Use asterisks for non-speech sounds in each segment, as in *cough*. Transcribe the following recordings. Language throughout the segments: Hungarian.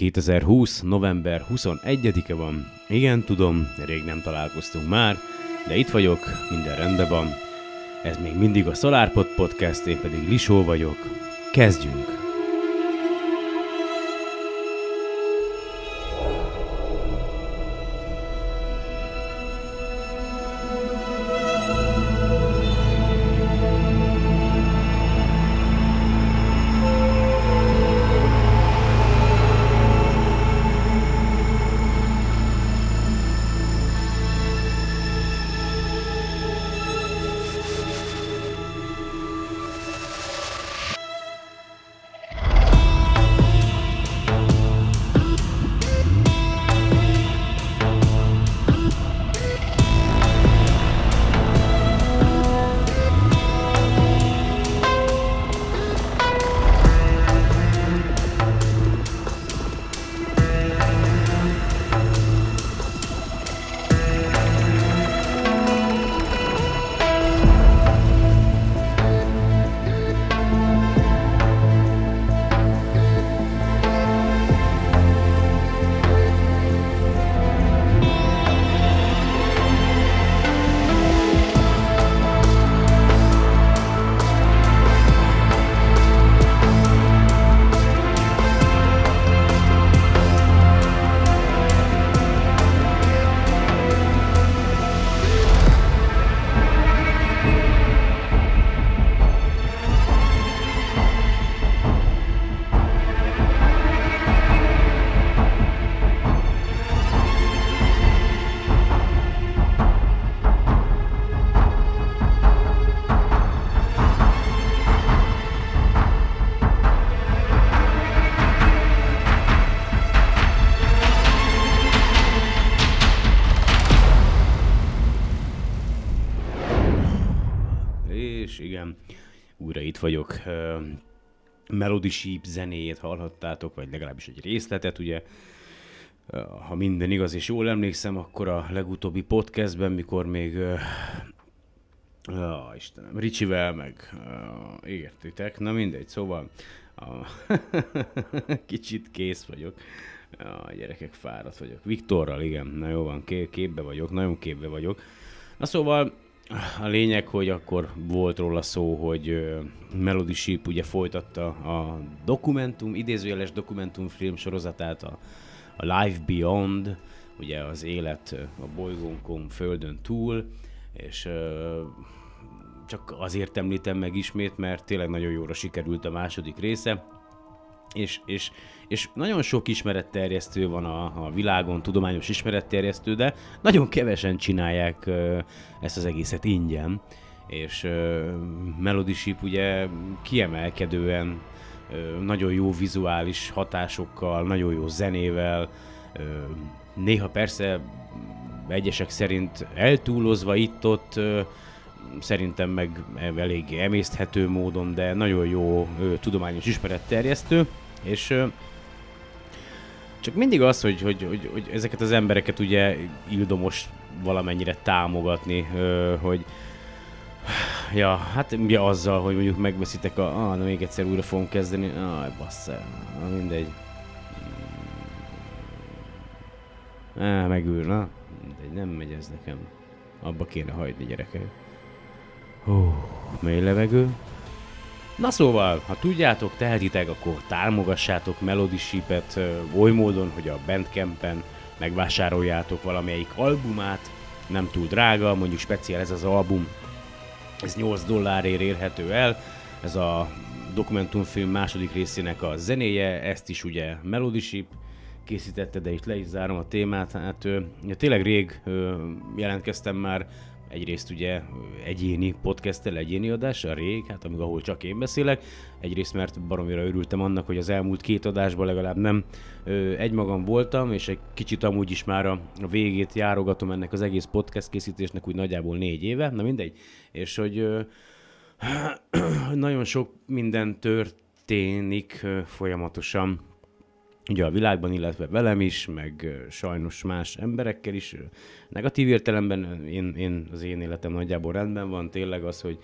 2020. november 21-e van. Igen, tudom, rég nem találkoztunk már, de itt vagyok, minden rendben van. Ez még mindig a SolarPod Podcast, én pedig Lisó vagyok. Kezdjünk! Melody Sheep zenéjét hallhattátok, vagy legalábbis egy részletet, ugye. Ha minden igaz és jól emlékszem, akkor a legutóbbi podcastben, mikor még Ja, Istenem, Ricsivel meg uh, értitek, na mindegy, szóval uh, *laughs* kicsit kész vagyok. A gyerekek fáradt vagyok. Viktorral, igen, na jó van, képbe vagyok, nagyon képbe vagyok. Na szóval a lényeg, hogy akkor volt róla szó, hogy Melody Sheep ugye folytatta a dokumentum, idézőjeles dokumentumfilm sorozatát, a, a Life Beyond, ugye az élet a bolygónkon, földön túl, és csak azért említem meg ismét, mert tényleg nagyon jóra sikerült a második része, és, és, és nagyon sok ismeretterjesztő van a, a világon, tudományos ismeretterjesztő, de nagyon kevesen csinálják ezt az egészet ingyen, és Melody Ship ugye kiemelkedően nagyon jó vizuális hatásokkal, nagyon jó zenével, néha persze egyesek szerint eltúlozva itt-ott, szerintem meg elég emészthető módon, de nagyon jó tudományos ismeretterjesztő, és csak mindig az, hogy, hogy, hogy, hogy ezeket az embereket ugye ildomos valamennyire támogatni, hogy ja, hát mi azzal, hogy mondjuk megveszitek a, ah, na még egyszer újra fogom kezdeni, ah, bassza, mindegy. Ah, megül, na, mindegy, nem megy ez nekem. Abba kéne hagyni gyerekek. Hú, mély levegő. Na szóval, ha tudjátok, tehetitek, akkor támogassátok Melody Sheep-et oly módon, hogy a Bandcampen megvásároljátok valamelyik albumát, nem túl drága, mondjuk speciál ez az album, ez 8 dollárért érhető el, ez a dokumentumfilm második részének a zenéje, ezt is ugye Melody Sheep készítette, de itt le is zárom a témát, hát ö, tényleg rég ö, jelentkeztem már egyrészt ugye egyéni podcasttel, egyéni adással rég, hát amíg ahol csak én beszélek, egyrészt mert baromira örültem annak, hogy az elmúlt két adásban legalább nem ö, egymagam voltam, és egy kicsit amúgy is már a, a végét járogatom ennek az egész podcast készítésnek úgy nagyjából négy éve, na mindegy, és hogy ö, *clears throat* nagyon sok minden történik ö, folyamatosan ugye a világban, illetve velem is, meg sajnos más emberekkel is. Negatív értelemben én, én, az én életem nagyjából rendben van, tényleg az, hogy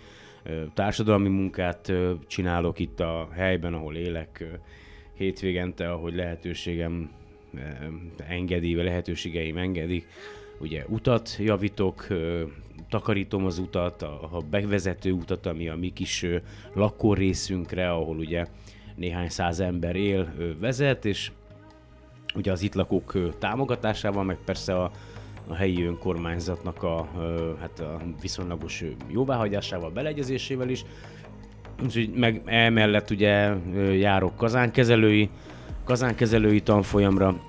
társadalmi munkát csinálok itt a helyben, ahol élek, hétvégente, ahogy lehetőségem engedi, vagy lehetőségeim engedik, ugye utat javítok, takarítom az utat, a, bevezető utat, ami a mi kis lakórészünkre, ahol ugye néhány száz ember él, vezet, és ugye az itt lakók támogatásával, meg persze a, a helyi önkormányzatnak a, hát a viszonylagos jóváhagyásával, beleegyezésével is. Úgyhogy meg emellett ugye járok kazánkezelői, kazánkezelői tanfolyamra,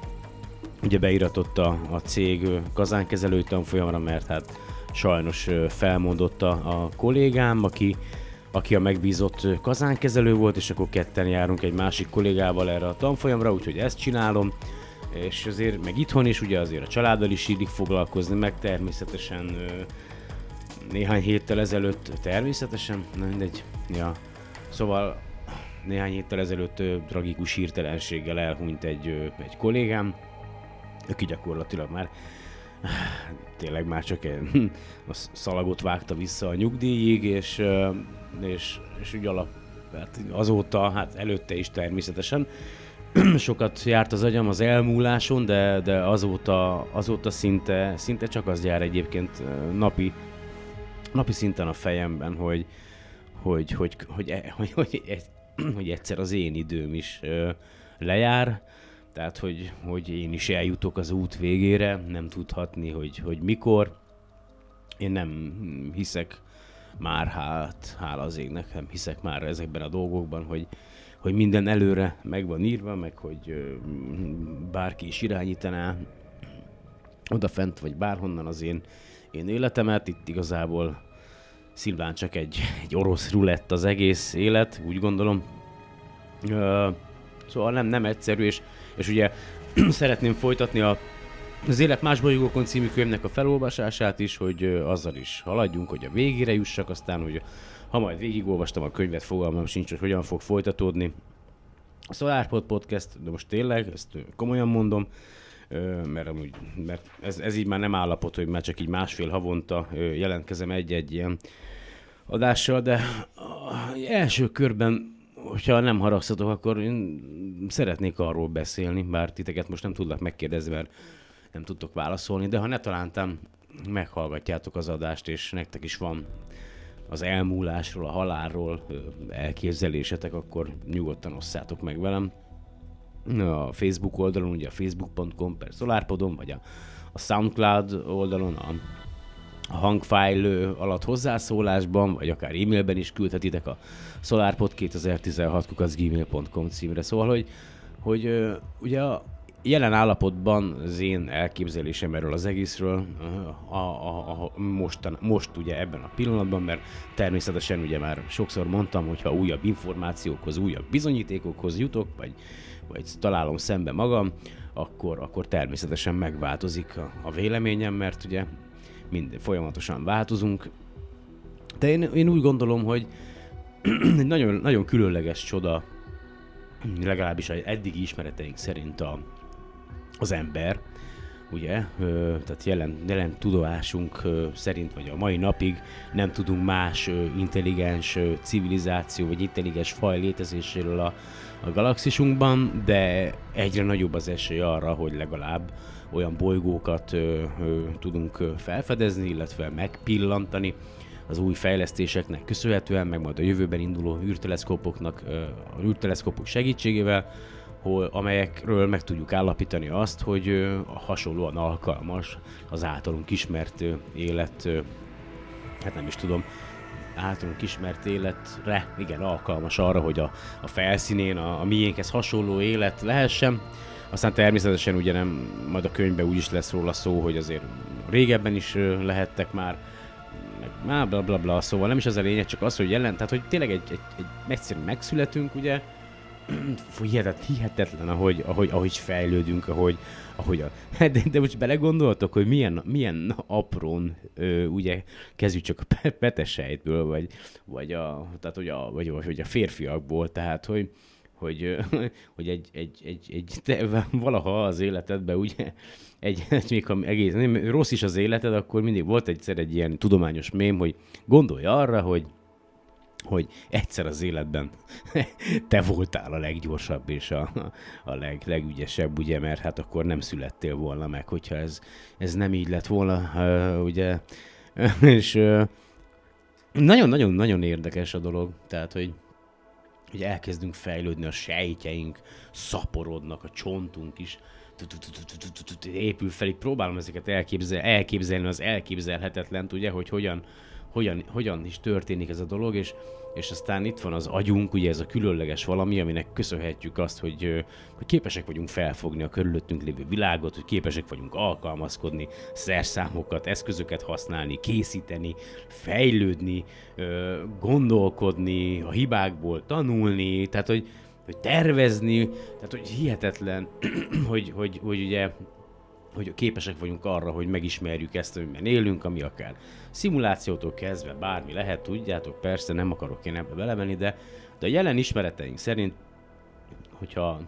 ugye beiratott a, a cég kazánkezelői tanfolyamra, mert hát sajnos felmondott a, a kollégám, aki, aki a megbízott kazánkezelő volt, és akkor ketten járunk egy másik kollégával erre a tanfolyamra, úgyhogy ezt csinálom és azért meg itthon is ugye azért a családdal is illik foglalkozni, meg természetesen néhány héttel ezelőtt, természetesen, nem mindegy, ja. Szóval néhány héttel ezelőtt tragikus hirtelenséggel elhunyt egy, egy kollégám, aki gyakorlatilag már tényleg már csak én, hm, a szalagot vágta vissza a nyugdíjig, és, és, és úgy alap, hát azóta, hát előtte is természetesen, *clears throat* sokat járt az agyam az elmúláson, de, de azóta, azóta szinte, szinte csak az jár egyébként napi, napi szinten a fejemben, hogy, hogy, hogy, hogy, hogy, hogy, hogy *clears throat* egyszer az én időm is lejár, tehát hogy, hogy én is eljutok az út végére, nem tudhatni, hogy, hogy mikor. Én nem hiszek már, hát hála az égnek, nem hiszek már ezekben a dolgokban, hogy, hogy minden előre meg van írva, meg hogy bárki is irányítaná odafent vagy bárhonnan az én, én életemet. Itt igazából Szilván csak egy, egy orosz rulett az egész élet, úgy gondolom. Uh, szóval nem, nem egyszerű, és, és ugye *clears throat* szeretném folytatni a az Élet más bolygókon című könyvnek a felolvasását is, hogy azzal is haladjunk, hogy a végére jussak, aztán, hogy ha majd végigolvastam a könyvet, fogalmam sincs, hogy hogyan fog folytatódni. A SolarPod Podcast, de most tényleg, ezt komolyan mondom, mert, amúgy, mert ez, ez így már nem állapot, hogy már csak így másfél havonta jelentkezem egy-egy ilyen adással, de első körben, hogyha nem haragszatok, akkor én szeretnék arról beszélni, bár titeket most nem tudlak megkérdezni, mert nem tudtok válaszolni, de ha ne találtam, meghallgatjátok az adást, és nektek is van az elmúlásról, a halálról elképzelésetek, akkor nyugodtan osszátok meg velem. A Facebook oldalon, ugye a facebook.com per SolarPodon, vagy a, a SoundCloud oldalon, a, a hangfile alatt hozzászólásban, vagy akár e-mailben is küldhetitek a solarpod2016 gmail.com címre. Szóval, hogy, hogy ugye a, jelen állapotban az én elképzelésem erről az egészről a, a, a, mostan, most ugye ebben a pillanatban, mert természetesen ugye már sokszor mondtam, hogy ha újabb információkhoz, újabb bizonyítékokhoz jutok, vagy, vagy találom szembe magam, akkor, akkor természetesen megváltozik a, a véleményem, mert ugye mind folyamatosan változunk. De én, én úgy gondolom, hogy *clears throat* egy nagyon, nagyon különleges csoda, legalábbis eddigi ismereteink szerint a, az ember, ugye, tehát jelen, jelen tudásunk szerint, vagy a mai napig nem tudunk más intelligens civilizáció, vagy intelligens faj létezéséről a, a galaxisunkban, de egyre nagyobb az esély arra, hogy legalább olyan bolygókat ö, ö, tudunk felfedezni, illetve megpillantani az új fejlesztéseknek köszönhetően, meg majd a jövőben induló űrteleszkópoknak, a űrteleszkópok segítségével, hol, amelyekről meg tudjuk állapítani azt, hogy hasonlóan alkalmas az általunk ismert élet, hát nem is tudom, általunk ismert életre, igen, alkalmas arra, hogy a, a felszínén a, a miénkhez hasonló élet lehessen. Aztán természetesen ugye nem, majd a könyvben úgy is lesz róla szó, hogy azért régebben is lehettek már, már bla bla bla, szóval nem is az a lényeg, csak az, hogy jelen, tehát hogy tényleg egy, egy, egy egyszerűen megszületünk, ugye, *clears throat* hihetet, hihetetlen, ahogy, ahogy, ahogy fejlődünk, ahogy, ahogy a, *laughs* de, de most belegondoltok, hogy milyen, milyen aprón, ö, ugye, kezdjük csak a petesejtből, vagy, vagy, a, tehát, hogy a, vagy, vagy a férfiakból, tehát, hogy, hogy, *laughs* hogy egy, egy, egy, egy te, *laughs* valaha az életedben ugye egy, *laughs* még egész, nem, rossz is az életed, akkor mindig volt egyszer egy ilyen tudományos mém, hogy gondolj arra, hogy hogy egyszer az életben *laughs* te voltál a leggyorsabb és a, a leg, legügyesebb, ugye, mert hát akkor nem születtél volna meg, hogyha ez, ez nem így lett volna, ugye, *laughs* és nagyon-nagyon-nagyon érdekes a dolog, tehát, hogy, hogy elkezdünk fejlődni, a sejtjeink szaporodnak, a csontunk is épül fel, próbálom ezeket elképzelni, az elképzelhetetlent, ugye, hogy hogyan, hogyan, hogyan is történik ez a dolog, és, és aztán itt van az agyunk, ugye ez a különleges valami, aminek köszönhetjük azt, hogy, hogy képesek vagyunk felfogni a körülöttünk lévő világot, hogy képesek vagyunk alkalmazkodni, szerszámokat, eszközöket használni, készíteni, fejlődni, gondolkodni, a hibákból tanulni, tehát hogy, hogy tervezni, tehát hogy hihetetlen, *clears throat* hogy, hogy, hogy ugye hogy képesek vagyunk arra, hogy megismerjük ezt, amiben élünk, ami akár szimulációtól kezdve bármi lehet, tudjátok, persze nem akarok én ebbe belemenni, de, de a jelen ismereteink szerint, hogyha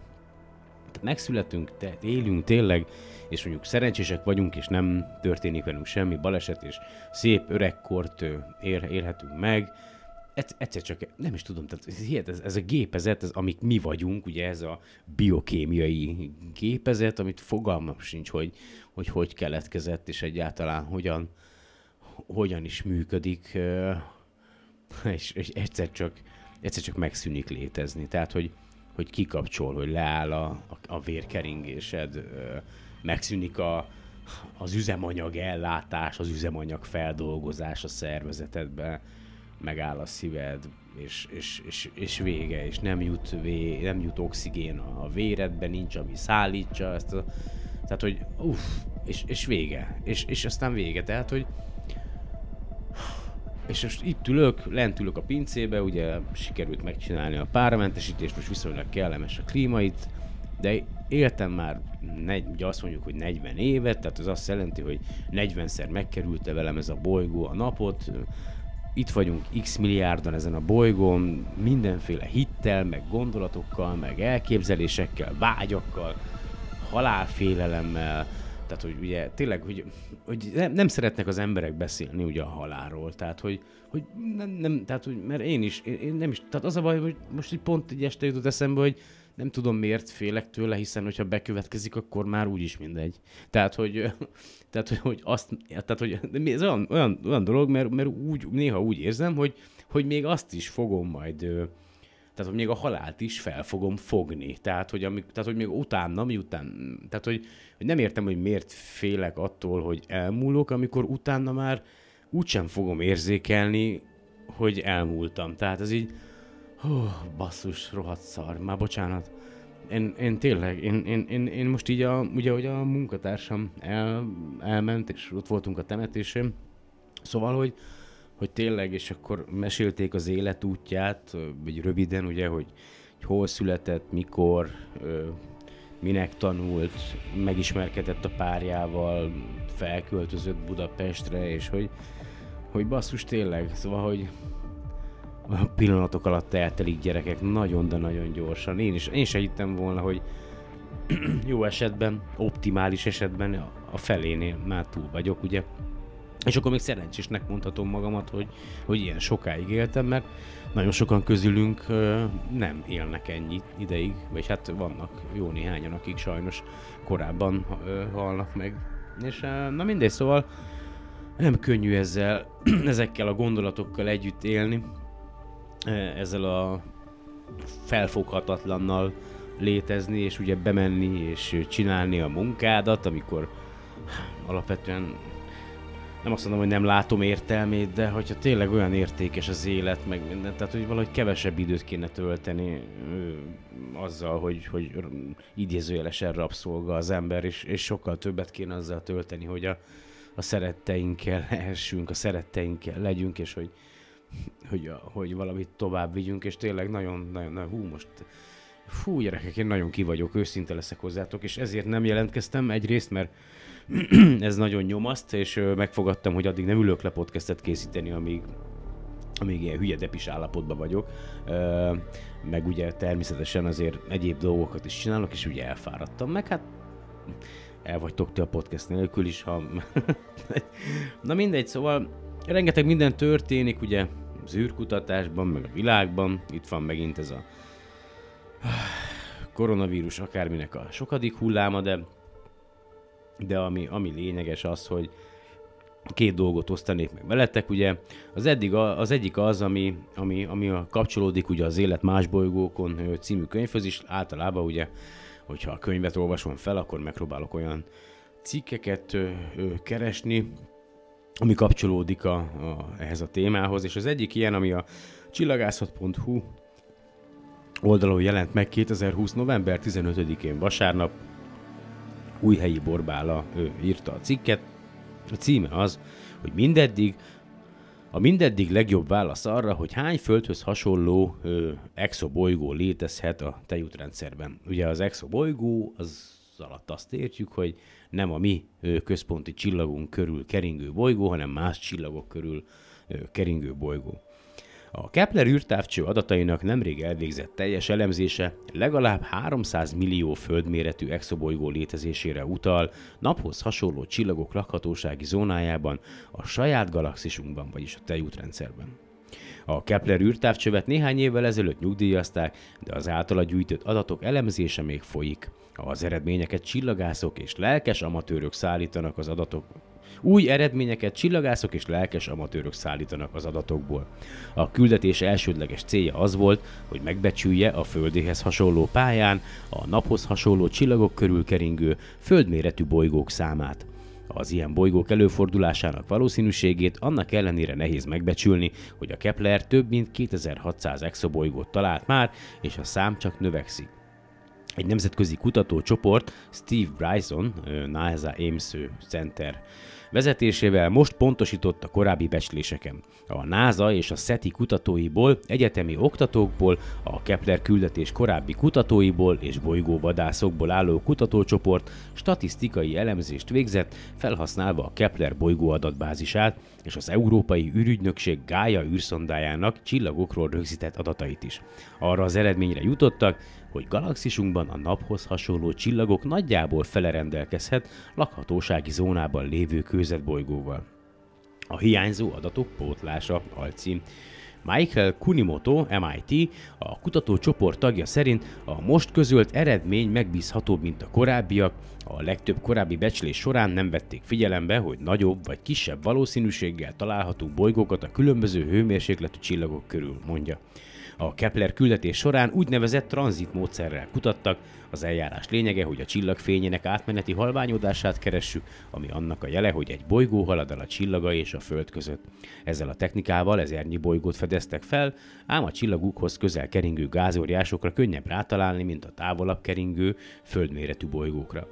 megszületünk, tehát élünk tényleg, és mondjuk szerencsések vagyunk, és nem történik velünk semmi baleset, és szép öregkort él, élhetünk meg, egyszer csak, nem is tudom, tehát ez, ez, ez a gépezet, ez, amik mi vagyunk, ugye ez a biokémiai gépezet, amit fogalmam sincs, hogy hogy, hogy keletkezett, és egyáltalán hogyan, hogyan is működik, és, és egyszer, csak, egyszer csak megszűnik létezni. Tehát, hogy, hogy kikapcsol, hogy leáll a, a, a vérkeringésed, megszűnik a, az üzemanyag ellátás, az üzemanyag feldolgozás a szervezetedben, megáll a szíved, és, és, és, és vége, és nem jut, vé, nem jut oxigén a véredbe, nincs, ami szállítsa ezt a... Tehát, hogy uff, és, és vége. És, és aztán vége. Tehát, hogy és most itt ülök, lent ülök a pincébe, ugye sikerült megcsinálni a páramentesítést, most viszonylag kellemes a klímait, de éltem már, negy, ugye azt mondjuk, hogy 40 évet, tehát az azt jelenti, hogy 40-szer megkerülte velem ez a bolygó a napot, itt vagyunk x milliárdan ezen a bolygón, mindenféle hittel, meg gondolatokkal, meg elképzelésekkel, vágyakkal, halálfélelemmel, tehát, hogy ugye tényleg, hogy, hogy nem, nem szeretnek az emberek beszélni ugye a halálról, tehát, hogy, hogy nem, nem, tehát, hogy, mert én is, én, én nem is, tehát az a baj, hogy most egy pont egy este jutott eszembe, hogy nem tudom miért félek tőle, hiszen hogyha bekövetkezik, akkor már úgyis mindegy. Tehát, hogy, *laughs* tehát, hogy, hogy azt, tehát, hogy ez olyan, olyan, olyan dolog, mert, mert úgy, néha úgy érzem, hogy, hogy még azt is fogom majd, tehát, hogy még a halált is fel fogom fogni. Tehát, hogy, amik, tehát, hogy még utána, miután, tehát, hogy, hogy nem értem, hogy miért félek attól, hogy elmúlok, amikor utána már úgysem fogom érzékelni, hogy elmúltam. Tehát ez így, Hú, basszus, rohadt szar, már bocsánat. Én, én tényleg, én, én, én, én most így a, ugye, hogy a munkatársam el, elment, és ott voltunk a temetésén, szóval, hogy, hogy tényleg, és akkor mesélték az életútját, vagy röviden, ugye, hogy, hogy hol született, mikor, minek tanult, megismerkedett a párjával, felköltözött Budapestre, és hogy, hogy basszus tényleg, szóval, hogy pillanatok alatt eltelik gyerekek nagyon, de nagyon gyorsan. Én is, én se hittem volna, hogy *clears throat* jó esetben, optimális esetben a felénél már túl vagyok, ugye. És akkor még szerencsésnek mondhatom magamat, hogy, hogy ilyen sokáig éltem, mert nagyon sokan közülünk ö, nem élnek ennyi ideig, vagy hát vannak jó néhányan, akik sajnos korábban ö, halnak meg. És ö, na mindegy, szóval nem könnyű ezzel, *clears throat* ezekkel a gondolatokkal együtt élni, ezzel a felfoghatatlannal létezni, és ugye bemenni és csinálni a munkádat, amikor alapvetően nem azt mondom, hogy nem látom értelmét, de hogyha tényleg olyan értékes az élet, meg minden, tehát hogy valahogy kevesebb időt kéne tölteni ö, azzal, hogy, hogy idézőjelesen rabszolga az ember, és, és sokkal többet kéne azzal tölteni, hogy a, a szeretteinkkel *laughs* lehessünk, a szeretteinkkel legyünk, és hogy, hogy, hogy valamit tovább vigyünk, és tényleg nagyon, nagyon, nagyon hú, most fú, gyerekek, én nagyon ki vagyok, őszinte leszek hozzátok, és ezért nem jelentkeztem egyrészt, mert *clears throat* ez nagyon nyomaszt, és megfogadtam, hogy addig nem ülök le podcastet készíteni, amíg, amíg ilyen hülye depis állapotban vagyok. Meg ugye természetesen azért egyéb dolgokat is csinálok, és ugye elfáradtam, meg hát el vagytok ti a podcast nélkül is, ha... *laughs* Na mindegy, szóval rengeteg minden történik, ugye az űrkutatásban, meg a világban. Itt van megint ez a *sighs* koronavírus akárminek a sokadik hulláma, de, de ami, ami lényeges az, hogy két dolgot osztanék meg veletek, ugye. Az, eddig a, az egyik az, ami, ami, ami a kapcsolódik ugye az Élet más bolygókon című könyvhöz is, általában ugye, hogyha a könyvet olvasom fel, akkor megpróbálok olyan cikkeket ö, ö, keresni, ami kapcsolódik a, a, ehhez a témához, és az egyik ilyen, ami a csillagászat.hu oldalon jelent meg 2020. november 15-én vasárnap, Újhelyi Borbála ő írta a cikket. A címe az, hogy mindeddig a mindeddig legjobb válasz arra, hogy hány földhöz hasonló ö, exobolygó létezhet a tejútrendszerben. Ugye az exobolygó, az alatt azt értjük, hogy nem a mi központi csillagunk körül keringő bolygó, hanem más csillagok körül keringő bolygó. A Kepler űrtávcső adatainak nemrég elvégzett teljes elemzése legalább 300 millió földméretű exobolygó létezésére utal, naphoz hasonló csillagok lakhatósági zónájában, a saját galaxisunkban, vagyis a tejútrendszerben. A Kepler űrtávcsövet néhány évvel ezelőtt nyugdíjazták, de az általa gyűjtött adatok elemzése még folyik. Az eredményeket csillagászok és lelkes amatőrök szállítanak az adatok új eredményeket csillagászok és lelkes amatőrök szállítanak az adatokból. A küldetés elsődleges célja az volt, hogy megbecsülje a Földéhez hasonló pályán a naphoz hasonló csillagok körül keringő földméretű bolygók számát. Az ilyen bolygók előfordulásának valószínűségét annak ellenére nehéz megbecsülni, hogy a Kepler több mint 2600 exobolygót talált már, és a szám csak növekszik. Egy nemzetközi kutatócsoport, Steve Bryson, NASA Ames Center vezetésével most pontosított a korábbi becsléseken. A NASA és a SETI kutatóiból, egyetemi oktatókból, a Kepler küldetés korábbi kutatóiból és bolygóvadászokból álló kutatócsoport statisztikai elemzést végzett, felhasználva a Kepler bolygó adatbázisát és az Európai űrügynökség Gaia űrszondájának csillagokról rögzített adatait is. Arra az eredményre jutottak, hogy galaxisunkban a naphoz hasonló csillagok nagyjából felerendelkezhet lakhatósági zónában lévő kőzetbolygóval. A hiányzó adatok pótlása alcím. Michael Kunimoto, MIT, a kutatócsoport tagja szerint a most közölt eredmény megbízhatóbb, mint a korábbiak, a legtöbb korábbi becslés során nem vették figyelembe, hogy nagyobb vagy kisebb valószínűséggel található bolygókat a különböző hőmérsékletű csillagok körül, mondja. A Kepler küldetés során úgynevezett tranzit módszerrel kutattak, az eljárás lényege, hogy a csillag fényének átmeneti halványodását keressük, ami annak a jele, hogy egy bolygó halad el a csillaga és a Föld között. Ezzel a technikával ezernyi bolygót fedeztek fel, ám a csillagukhoz közel keringő gázóriásokra könnyebb rátalálni, mint a távolabb keringő, földméretű bolygókra.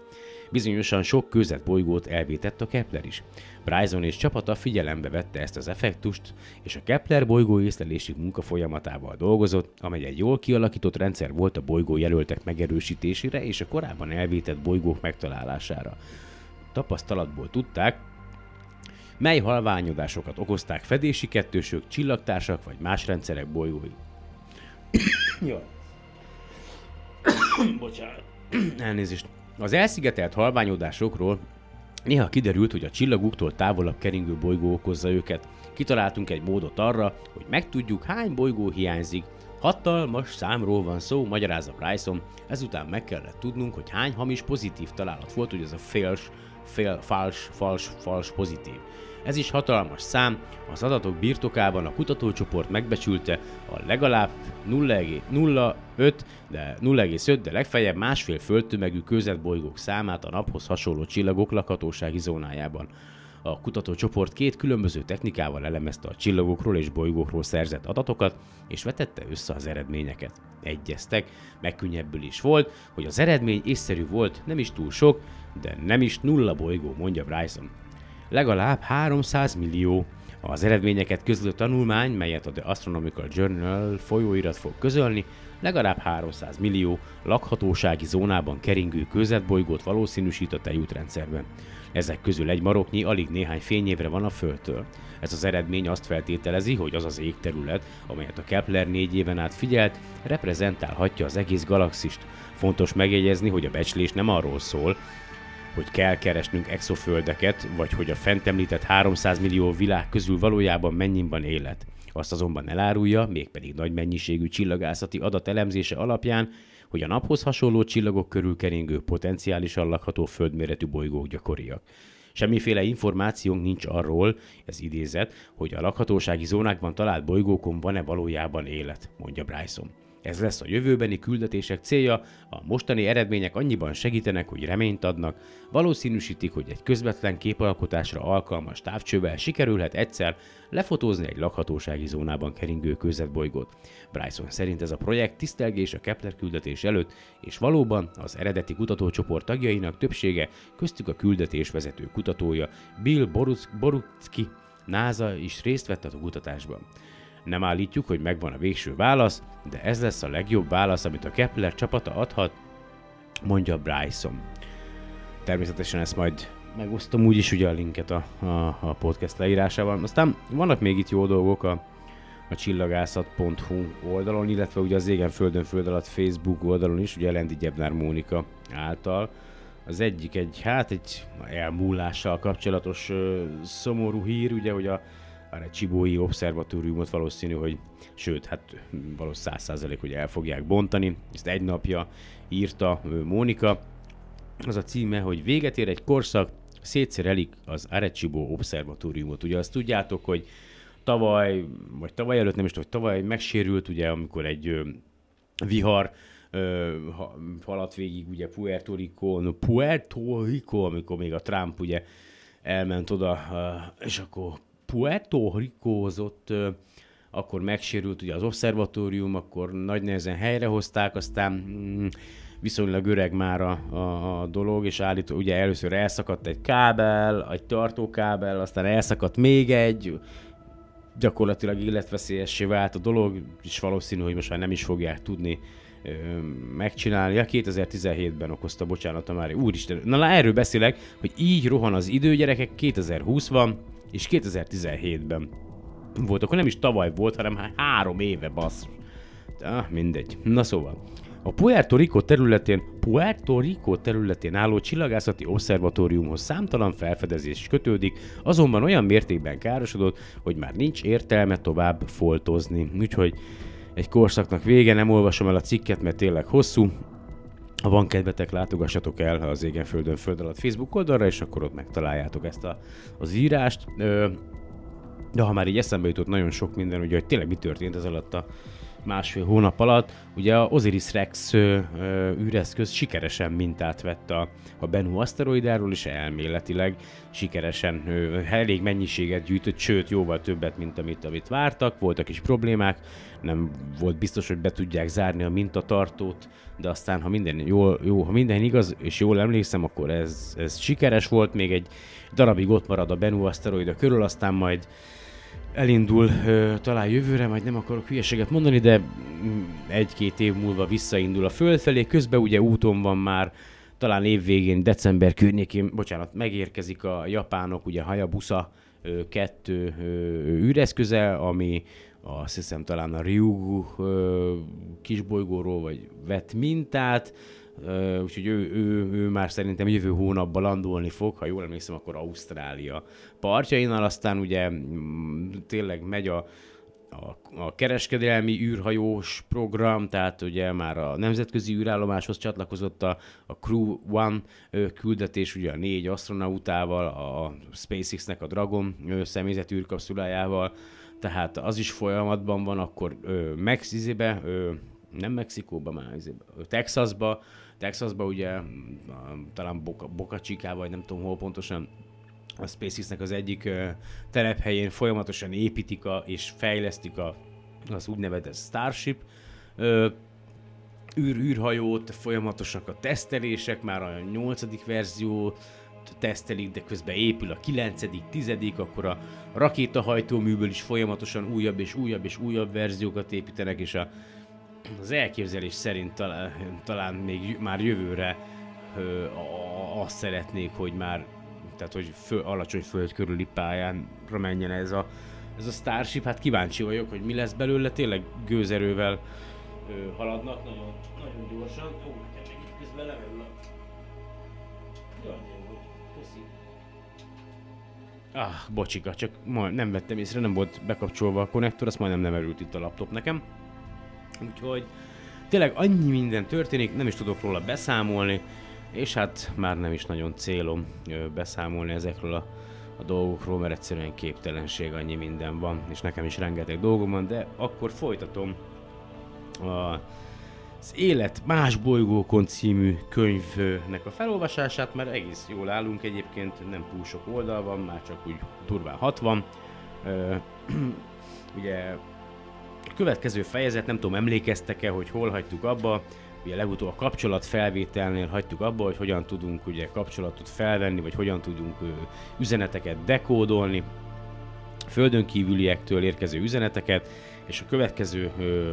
Bizonyosan sok kőzet bolygót elvétett a Kepler is. Bryson és csapata figyelembe vette ezt az effektust, és a Kepler bolygó észlelési munka folyamatával dolgozott, amely egy jól kialakított rendszer volt a bolygó jelöltek megerősítésére és a korábban elvétett bolygók megtalálására. Tapasztalatból tudták, mely halványodásokat okozták fedési kettősök, csillagtársak vagy más rendszerek bolygói. *coughs* Jó. *coughs* Bocsánat. *coughs* Elnézést. Az elszigetelt halványodásokról néha kiderült, hogy a csillaguktól távolabb keringő bolygó okozza őket. Kitaláltunk egy módot arra, hogy megtudjuk hány bolygó hiányzik. Hatalmas számról van szó, magyarázza Bryson, ezután meg kellett tudnunk, hogy hány hamis pozitív találat volt, hogy ez a fals, fél, fals, fals, fals pozitív. Ez is hatalmas szám, az adatok birtokában a kutatócsoport megbecsülte a legalább 0,05, de 0,5, de legfeljebb másfél földtömegű kőzetbolygók számát a naphoz hasonló csillagok lakhatósági zónájában. A kutatócsoport két különböző technikával elemezte a csillagokról és bolygókról szerzett adatokat, és vetette össze az eredményeket. Egyeztek, megkönnyebbülés volt, hogy az eredmény észszerű volt, nem is túl sok, de nem is nulla bolygó, mondja Bryson legalább 300 millió. Az eredményeket közlő tanulmány, melyet a The Astronomical Journal folyóirat fog közölni, legalább 300 millió lakhatósági zónában keringő közetbolygót valószínűsít a tejútrendszerben. Ezek közül egy maroknyi alig néhány fényévre van a Földtől. Ez az eredmény azt feltételezi, hogy az az égterület, amelyet a Kepler négy éven át figyelt, reprezentálhatja az egész galaxist. Fontos megjegyezni, hogy a becslés nem arról szól, hogy kell keresnünk exoföldeket, vagy hogy a fent említett 300 millió világ közül valójában mennyiben élet. Azt azonban elárulja, mégpedig nagy mennyiségű csillagászati adatelemzése alapján, hogy a naphoz hasonló csillagok körül keringő potenciálisan lakható földméretű bolygók gyakoriak. Semmiféle információnk nincs arról, ez idézet, hogy a lakhatósági zónákban talált bolygókon van-e valójában élet, mondja Bryson. Ez lesz a jövőbeni küldetések célja, a mostani eredmények annyiban segítenek, hogy reményt adnak, valószínűsítik, hogy egy közvetlen képalkotásra alkalmas távcsővel sikerülhet egyszer lefotózni egy lakhatósági zónában keringő bolygót. Bryson szerint ez a projekt tisztelgés a Kepler küldetés előtt, és valóban az eredeti kutatócsoport tagjainak többsége, köztük a küldetés vezető kutatója Bill Borucki, NASA is részt vett a kutatásban. Nem állítjuk, hogy megvan a végső válasz, de ez lesz a legjobb válasz, amit a Kepler csapata adhat, mondja Bryson. Természetesen ezt majd megosztom úgyis ugye a linket a, a, a podcast leírásában. Aztán vannak még itt jó dolgok a, a csillagászat.hu oldalon, illetve ugye az Égen Földön Föld alatt Facebook oldalon is, ugye Lendi Gyebnár Mónika által. Az egyik egy, hát egy elmúlással kapcsolatos ö, szomorú hír, ugye, hogy a már egy Csibói obszervatóriumot valószínű, hogy sőt, hát valószínűleg száz százalék, hogy el fogják bontani. Ezt egy napja írta Mónika. Az a címe, hogy véget ér egy korszak, szétszerelik az Arecibo obszervatóriumot. Ugye azt tudjátok, hogy tavaly, vagy tavaly előtt, nem is tudom, hogy tavaly megsérült, ugye, amikor egy ö, vihar ö, haladt végig ugye Puerto Rico, Puerto Rico, amikor még a Trump ugye elment oda, és akkor Puerto Ricózott, akkor megsérült ugye az obszervatórium, akkor nagy nehezen helyrehozták, aztán mm, viszonylag öreg már a, a, a dolog, és állító, ugye először elszakadt egy kábel, egy tartókábel, aztán elszakadt még egy, gyakorlatilag életveszélyessé vált a dolog, és valószínű, hogy most már nem is fogják tudni megcsinálni. Ja, 2017-ben okozta, bocsánat, már úristen. Na, erről beszélek, hogy így rohan az idő, gyerekek, 2020 van, és 2017-ben volt, akkor nem is tavaly volt, hanem három éve, bassz. Ah, mindegy. Na szóval, a Puerto Rico területén, Puerto Rico területén álló csillagászati obszervatóriumhoz számtalan felfedezés kötődik, azonban olyan mértékben károsodott, hogy már nincs értelme tovább foltozni. Úgyhogy egy korszaknak vége, nem olvasom el a cikket, mert tényleg hosszú, ha van kedvetek, látogassatok el az Égen Földön Föld alatt Facebook oldalra, és akkor ott megtaláljátok ezt a, az írást. De ha már így eszembe jutott nagyon sok minden, ugye, hogy tényleg mi történt ez alatt a másfél hónap alatt, ugye a Osiris Rex ö, ö, űreszköz sikeresen mintát vett a, a Bennu aszteroidáról, és elméletileg sikeresen ö, elég mennyiséget gyűjtött, sőt jóval többet, mint amit, amit vártak, voltak is problémák, nem volt biztos, hogy be tudják zárni a mintatartót, de aztán, ha minden, jól, jó, ha minden igaz, és jól emlékszem, akkor ez, ez sikeres volt, még egy darabig ott marad a Bennu aszteroida körül, aztán majd elindul ö, talán jövőre, majd nem akarok hülyeséget mondani, de mm, egy-két év múlva visszaindul a föld felé, közben ugye úton van már, talán évvégén, december környékén, bocsánat, megérkezik a japánok, ugye Hayabusa 2 űreszköze, ami azt hiszem talán a Ryugu kisbolygóról, vagy vett mintát, Uh, úgyhogy ő, ő, ő már szerintem jövő hónapban landolni fog, ha jól emlékszem, akkor Ausztrália partjainál, aztán ugye m- tényleg megy a, a, a kereskedelmi űrhajós program, tehát ugye már a nemzetközi űrállomáshoz csatlakozott a, a Crew One küldetés, ugye a négy astronautával, a SpaceX-nek a Dragon személyzet űrkapszulájával, tehát az is folyamatban van, akkor ö, nem Mexikóba, már Texasba, Texasba ugye talán Boca, Boca Chica, vagy nem tudom hol pontosan, a SpaceX-nek az egyik telephelyén folyamatosan építik a, és fejlesztik a, az úgynevezett Starship űr, űrhajót, folyamatosak a tesztelések, már a nyolcadik verzió tesztelik, de közben épül a kilencedik, tizedik, akkor a rakétahajtóműből is folyamatosan újabb és újabb és újabb verziókat építenek, és a az elképzelés szerint talán, talán még már jövőre ö, azt szeretnék, hogy már tehát hogy föl, alacsony föld körüli pályán menjen ez a, ez a Starship, hát kíváncsi vagyok, hogy mi lesz belőle, tényleg gőzerővel ö, haladnak, nagyon, nagyon gyorsan. Ó, nekem még itt közben lemerül a... Jaj, köszi. Ah, bocsika, csak ma nem vettem észre, nem volt bekapcsolva a konnektor, azt majdnem nem erült itt a laptop nekem. Úgyhogy tényleg annyi minden történik, nem is tudok róla beszámolni, és hát már nem is nagyon célom beszámolni ezekről a, a dolgokról, mert egyszerűen képtelenség, annyi minden van, és nekem is rengeteg dolgom van, de akkor folytatom a az Élet más bolygókon című könyvnek a felolvasását, mert egész jól állunk egyébként, nem túl sok oldal van, már csak úgy durván 60. Ö, *clears throat* ugye következő fejezet, nem tudom, emlékeztek-e, hogy hol hagytuk abba, ugye legutóbb a kapcsolat felvételnél hagytuk abba, hogy hogyan tudunk ugye kapcsolatot felvenni, vagy hogyan tudunk ö, üzeneteket dekódolni, földön kívüliektől érkező üzeneteket, és a következő ö,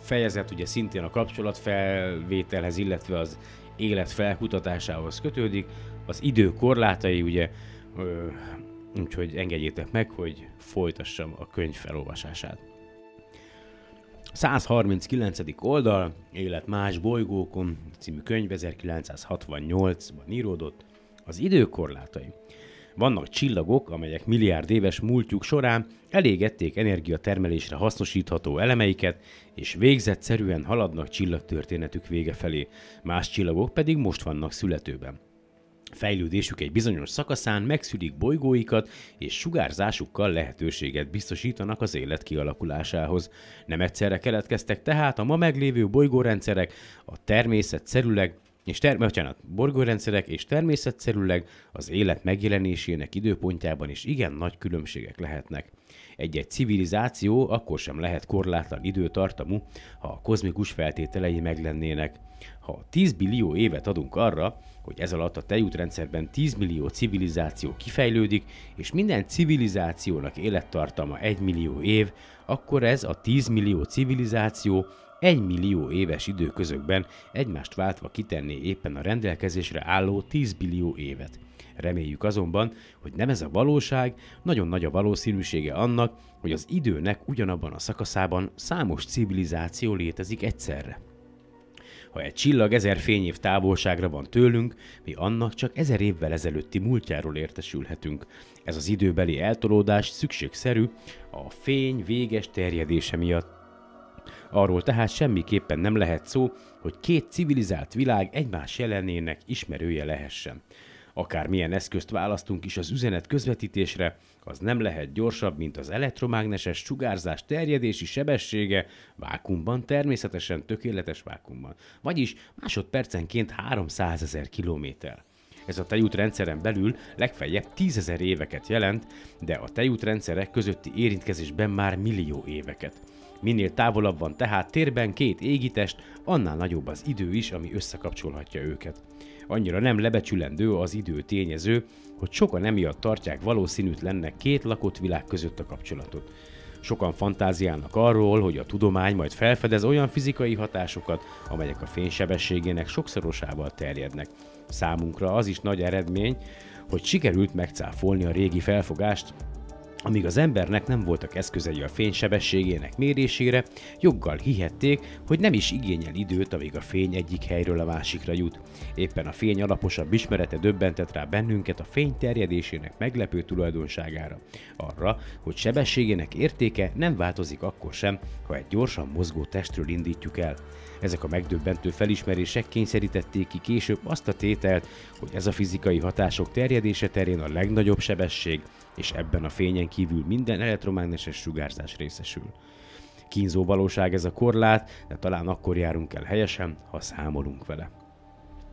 fejezet ugye szintén a kapcsolatfelvételhez, illetve az élet felkutatásához kötődik. Az idő korlátai ugye, ö, úgyhogy engedjétek meg, hogy folytassam a könyv felolvasását. 139. oldal, Élet más bolygókon című könyv 1968-ban íródott, az időkorlátai. Vannak csillagok, amelyek milliárd éves múltjuk során elégették energiatermelésre hasznosítható elemeiket, és végzetszerűen haladnak csillagtörténetük vége felé, más csillagok pedig most vannak születőben. Fejlődésük egy bizonyos szakaszán megszülik bolygóikat, és sugárzásukkal lehetőséget biztosítanak az élet kialakulásához. Nem egyszerre keletkeztek tehát a ma meglévő bolygórendszerek, a természet szerüleg és ter- bocsánat, borgórendszerek és természetszerűleg az élet megjelenésének időpontjában is igen nagy különbségek lehetnek. Egy-egy civilizáció akkor sem lehet korlátlan időtartamú, ha a kozmikus feltételei meglennének. Ha 10 billió évet adunk arra, hogy ez alatt a tejútrendszerben 10 millió civilizáció kifejlődik, és minden civilizációnak élettartama 1 millió év, akkor ez a 10 millió civilizáció egy millió éves időközökben egymást váltva kitenné éppen a rendelkezésre álló 10 billió évet. Reméljük azonban, hogy nem ez a valóság, nagyon nagy a valószínűsége annak, hogy az időnek ugyanabban a szakaszában számos civilizáció létezik egyszerre. Ha egy csillag ezer fényév távolságra van tőlünk, mi annak csak ezer évvel ezelőtti múltjáról értesülhetünk. Ez az időbeli eltolódás szükségszerű a fény véges terjedése miatt Arról tehát semmiképpen nem lehet szó, hogy két civilizált világ egymás jelenének ismerője lehessen. Akármilyen eszközt választunk is az üzenet közvetítésre, az nem lehet gyorsabb, mint az elektromágneses sugárzás terjedési sebessége vákumban, természetesen tökéletes vákumban. Vagyis másodpercenként 300 ezer kilométer. Ez a tejútrendszeren belül legfeljebb tízezer éveket jelent, de a tejútrendszerek közötti érintkezésben már millió éveket. Minél távolabb van tehát térben két égitest, annál nagyobb az idő is, ami összekapcsolhatja őket. Annyira nem lebecsülendő az idő tényező, hogy sokan emiatt tartják valószínűtlennek két lakott világ között a kapcsolatot. Sokan fantáziálnak arról, hogy a tudomány majd felfedez olyan fizikai hatásokat, amelyek a fénysebességének sokszorosával terjednek. Számunkra az is nagy eredmény, hogy sikerült megcáfolni a régi felfogást, amíg az embernek nem voltak eszközei a fény sebességének mérésére, joggal hihették, hogy nem is igényel időt, amíg a fény egyik helyről a másikra jut. Éppen a fény alaposabb ismerete döbbentett rá bennünket a fény terjedésének meglepő tulajdonságára. Arra, hogy sebességének értéke nem változik akkor sem, ha egy gyorsan mozgó testről indítjuk el. Ezek a megdöbbentő felismerések kényszerítették ki később azt a tételt, hogy ez a fizikai hatások terjedése terén a legnagyobb sebesség, és ebben a fényen kívül minden elektromágneses sugárzás részesül. Kínzó valóság ez a korlát, de talán akkor járunk el helyesen, ha számolunk vele.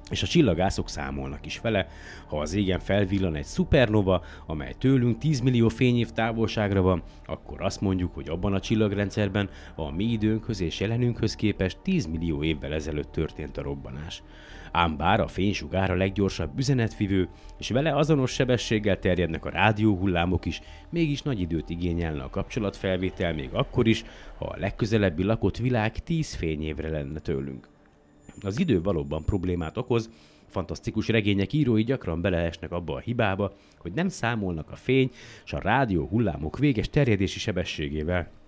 És a csillagászok számolnak is vele, ha az égen felvillan egy szupernova, amely tőlünk 10 millió fényév távolságra van, akkor azt mondjuk, hogy abban a csillagrendszerben a mi időnkhöz és jelenünkhöz képest 10 millió évvel ezelőtt történt a robbanás ám bár a fénysugár a leggyorsabb üzenetvivő, és vele azonos sebességgel terjednek a rádióhullámok is, mégis nagy időt igényelne a kapcsolatfelvétel még akkor is, ha a legközelebbi lakott világ 10 fényévre lenne tőlünk. Az idő valóban problémát okoz, fantasztikus regények írói gyakran beleesnek abba a hibába, hogy nem számolnak a fény és a rádió hullámok véges terjedési sebességével.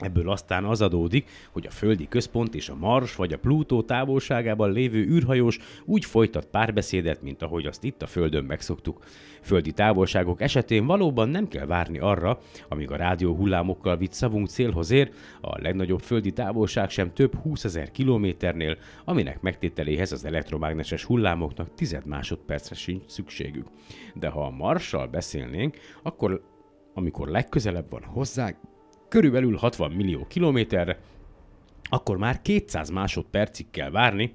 Ebből aztán az adódik, hogy a földi központ és a Mars vagy a Plutó távolságában lévő űrhajós úgy folytat párbeszédet, mint ahogy azt itt a Földön megszoktuk. Földi távolságok esetén valóban nem kell várni arra, amíg a rádió hullámokkal vitt szavunk célhoz ér, a legnagyobb földi távolság sem több 20 ezer kilométernél, aminek megtételéhez az elektromágneses hullámoknak tized másodpercre sincs szükségük. De ha a Marssal beszélnénk, akkor amikor legközelebb van hozzánk, körülbelül 60 millió kilométerre, akkor már 200 másodpercig kell várni,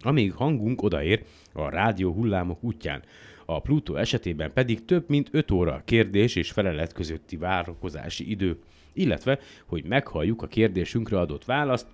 amíg hangunk odaér a rádió hullámok útján. A Pluto esetében pedig több mint 5 óra a kérdés és felelet közötti várakozási idő, illetve, hogy meghalljuk a kérdésünkre adott választ,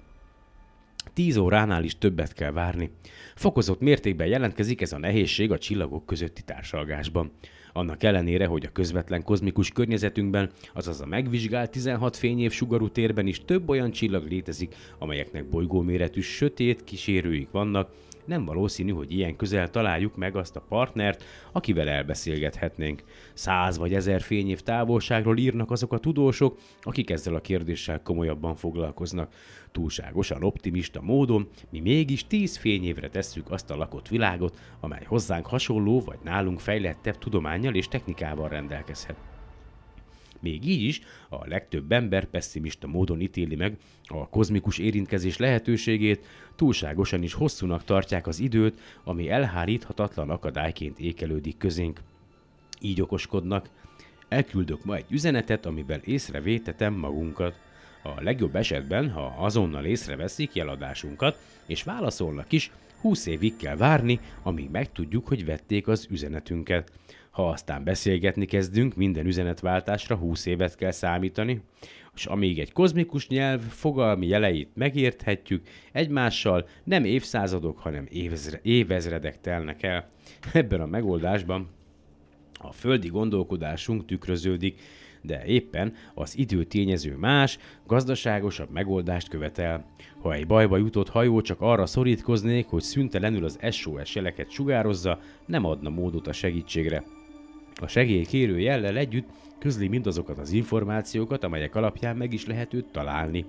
10 óránál is többet kell várni. Fokozott mértékben jelentkezik ez a nehézség a csillagok közötti társalgásban. Annak ellenére, hogy a közvetlen kozmikus környezetünkben, azaz a megvizsgált 16 fényév sugarú térben is több olyan csillag létezik, amelyeknek bolygóméretű sötét kísérőik vannak, nem valószínű, hogy ilyen közel találjuk meg azt a partnert, akivel elbeszélgethetnénk. Száz vagy ezer fényév távolságról írnak azok a tudósok, akik ezzel a kérdéssel komolyabban foglalkoznak. Túlságosan optimista módon mi mégis tíz fényévre tesszük azt a lakott világot, amely hozzánk hasonló vagy nálunk fejlettebb tudományjal és technikával rendelkezhet. Még így is a legtöbb ember pessimista módon ítéli meg a kozmikus érintkezés lehetőségét, túlságosan is hosszúnak tartják az időt, ami elháríthatatlan akadályként ékelődik közénk. Így okoskodnak. Elküldök ma egy üzenetet, amivel észrevétetem magunkat. A legjobb esetben, ha azonnal észreveszik jeladásunkat, és válaszolnak is, 20 évig kell várni, amíg megtudjuk, hogy vették az üzenetünket. Ha aztán beszélgetni kezdünk, minden üzenetváltásra 20 évet kell számítani, és amíg egy kozmikus nyelv fogalmi jeleit megérthetjük, egymással nem évszázadok, hanem évezre, évezredek telnek el. Ebben a megoldásban a földi gondolkodásunk tükröződik, de éppen az idő tényező más, gazdaságosabb megoldást követel. Ha egy bajba jutott hajó csak arra szorítkoznék, hogy szüntelenül az SOS jeleket sugározza, nem adna módot a segítségre. A segélykérő jellel együtt közli mindazokat az információkat, amelyek alapján meg is lehet őt találni.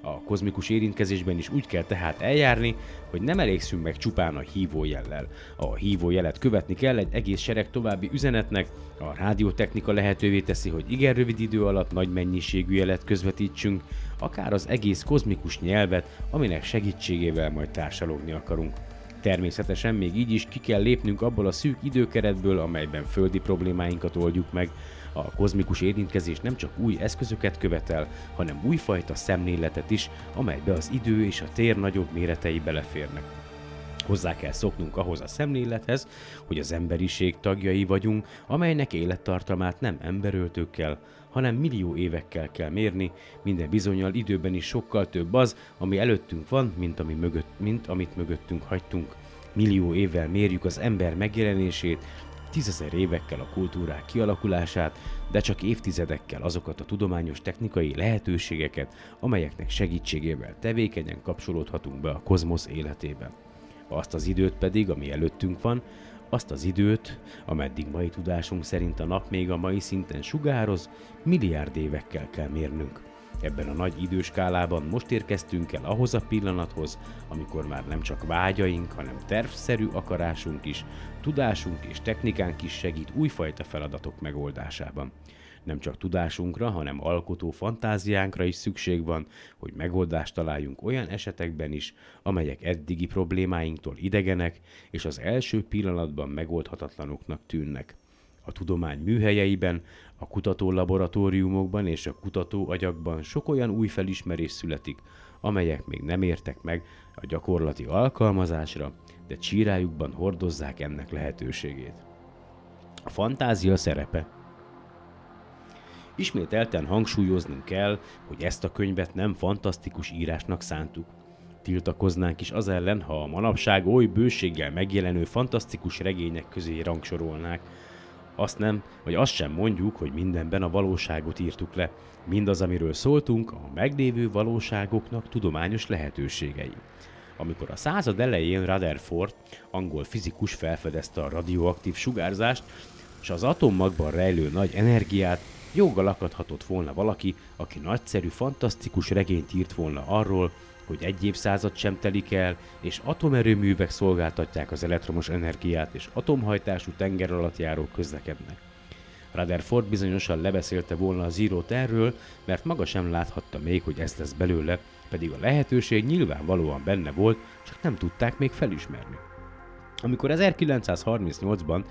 A kozmikus érintkezésben is úgy kell tehát eljárni, hogy nem elégszünk meg csupán a hívójellel. A hívójelet követni kell egy egész sereg további üzenetnek, a rádiótechnika lehetővé teszi, hogy igen rövid idő alatt nagy mennyiségű jelet közvetítsünk, akár az egész kozmikus nyelvet, aminek segítségével majd társalogni akarunk. Természetesen még így is ki kell lépnünk abból a szűk időkeretből, amelyben földi problémáinkat oldjuk meg. A kozmikus érintkezés nem csak új eszközöket követel, hanem újfajta szemléletet is, amelybe az idő és a tér nagyobb méretei beleférnek. Hozzá kell szoknunk ahhoz a szemlélethez, hogy az emberiség tagjai vagyunk, amelynek élettartamát nem emberöltőkkel, hanem millió évekkel kell mérni, minden bizonyal időben is sokkal több az, ami előttünk van, mint, ami mögött, mint amit mögöttünk hagytunk. Millió évvel mérjük az ember megjelenését, tízezer évekkel a kultúrák kialakulását, de csak évtizedekkel azokat a tudományos technikai lehetőségeket, amelyeknek segítségével tevékenyen kapcsolódhatunk be a kozmosz életébe. Azt az időt pedig, ami előttünk van, azt az időt, ameddig mai tudásunk szerint a nap még a mai szinten sugároz, milliárd évekkel kell mérnünk. Ebben a nagy időskálában most érkeztünk el ahhoz a pillanathoz, amikor már nem csak vágyaink, hanem tervszerű akarásunk is, tudásunk és technikánk is segít újfajta feladatok megoldásában. Nem csak tudásunkra, hanem alkotó fantáziánkra is szükség van, hogy megoldást találjunk olyan esetekben is, amelyek eddigi problémáinktól idegenek, és az első pillanatban megoldhatatlanoknak tűnnek. A tudomány műhelyeiben, a kutató laboratóriumokban és a kutató agyakban sok olyan új felismerés születik, amelyek még nem értek meg a gyakorlati alkalmazásra, de csírájukban hordozzák ennek lehetőségét. A fantázia szerepe Ismételten hangsúlyoznunk kell, hogy ezt a könyvet nem fantasztikus írásnak szántuk. Tiltakoznánk is az ellen, ha a manapság oly bőséggel megjelenő fantasztikus regények közé rangsorolnák. Azt nem, vagy azt sem mondjuk, hogy mindenben a valóságot írtuk le. Mindaz, amiről szóltunk, a meglévő valóságoknak tudományos lehetőségei. Amikor a század elején Rutherford, angol fizikus felfedezte a radioaktív sugárzást, és az atommagban rejlő nagy energiát, joggal akadhatott volna valaki, aki nagyszerű, fantasztikus regényt írt volna arról, hogy egy évszázad sem telik el, és atomerőművek szolgáltatják az elektromos energiát, és atomhajtású tenger alatt járók közlekednek. Rutherford bizonyosan lebeszélte volna az írót erről, mert maga sem láthatta még, hogy ez lesz belőle, pedig a lehetőség nyilvánvalóan benne volt, csak nem tudták még felismerni. Amikor 1938-ban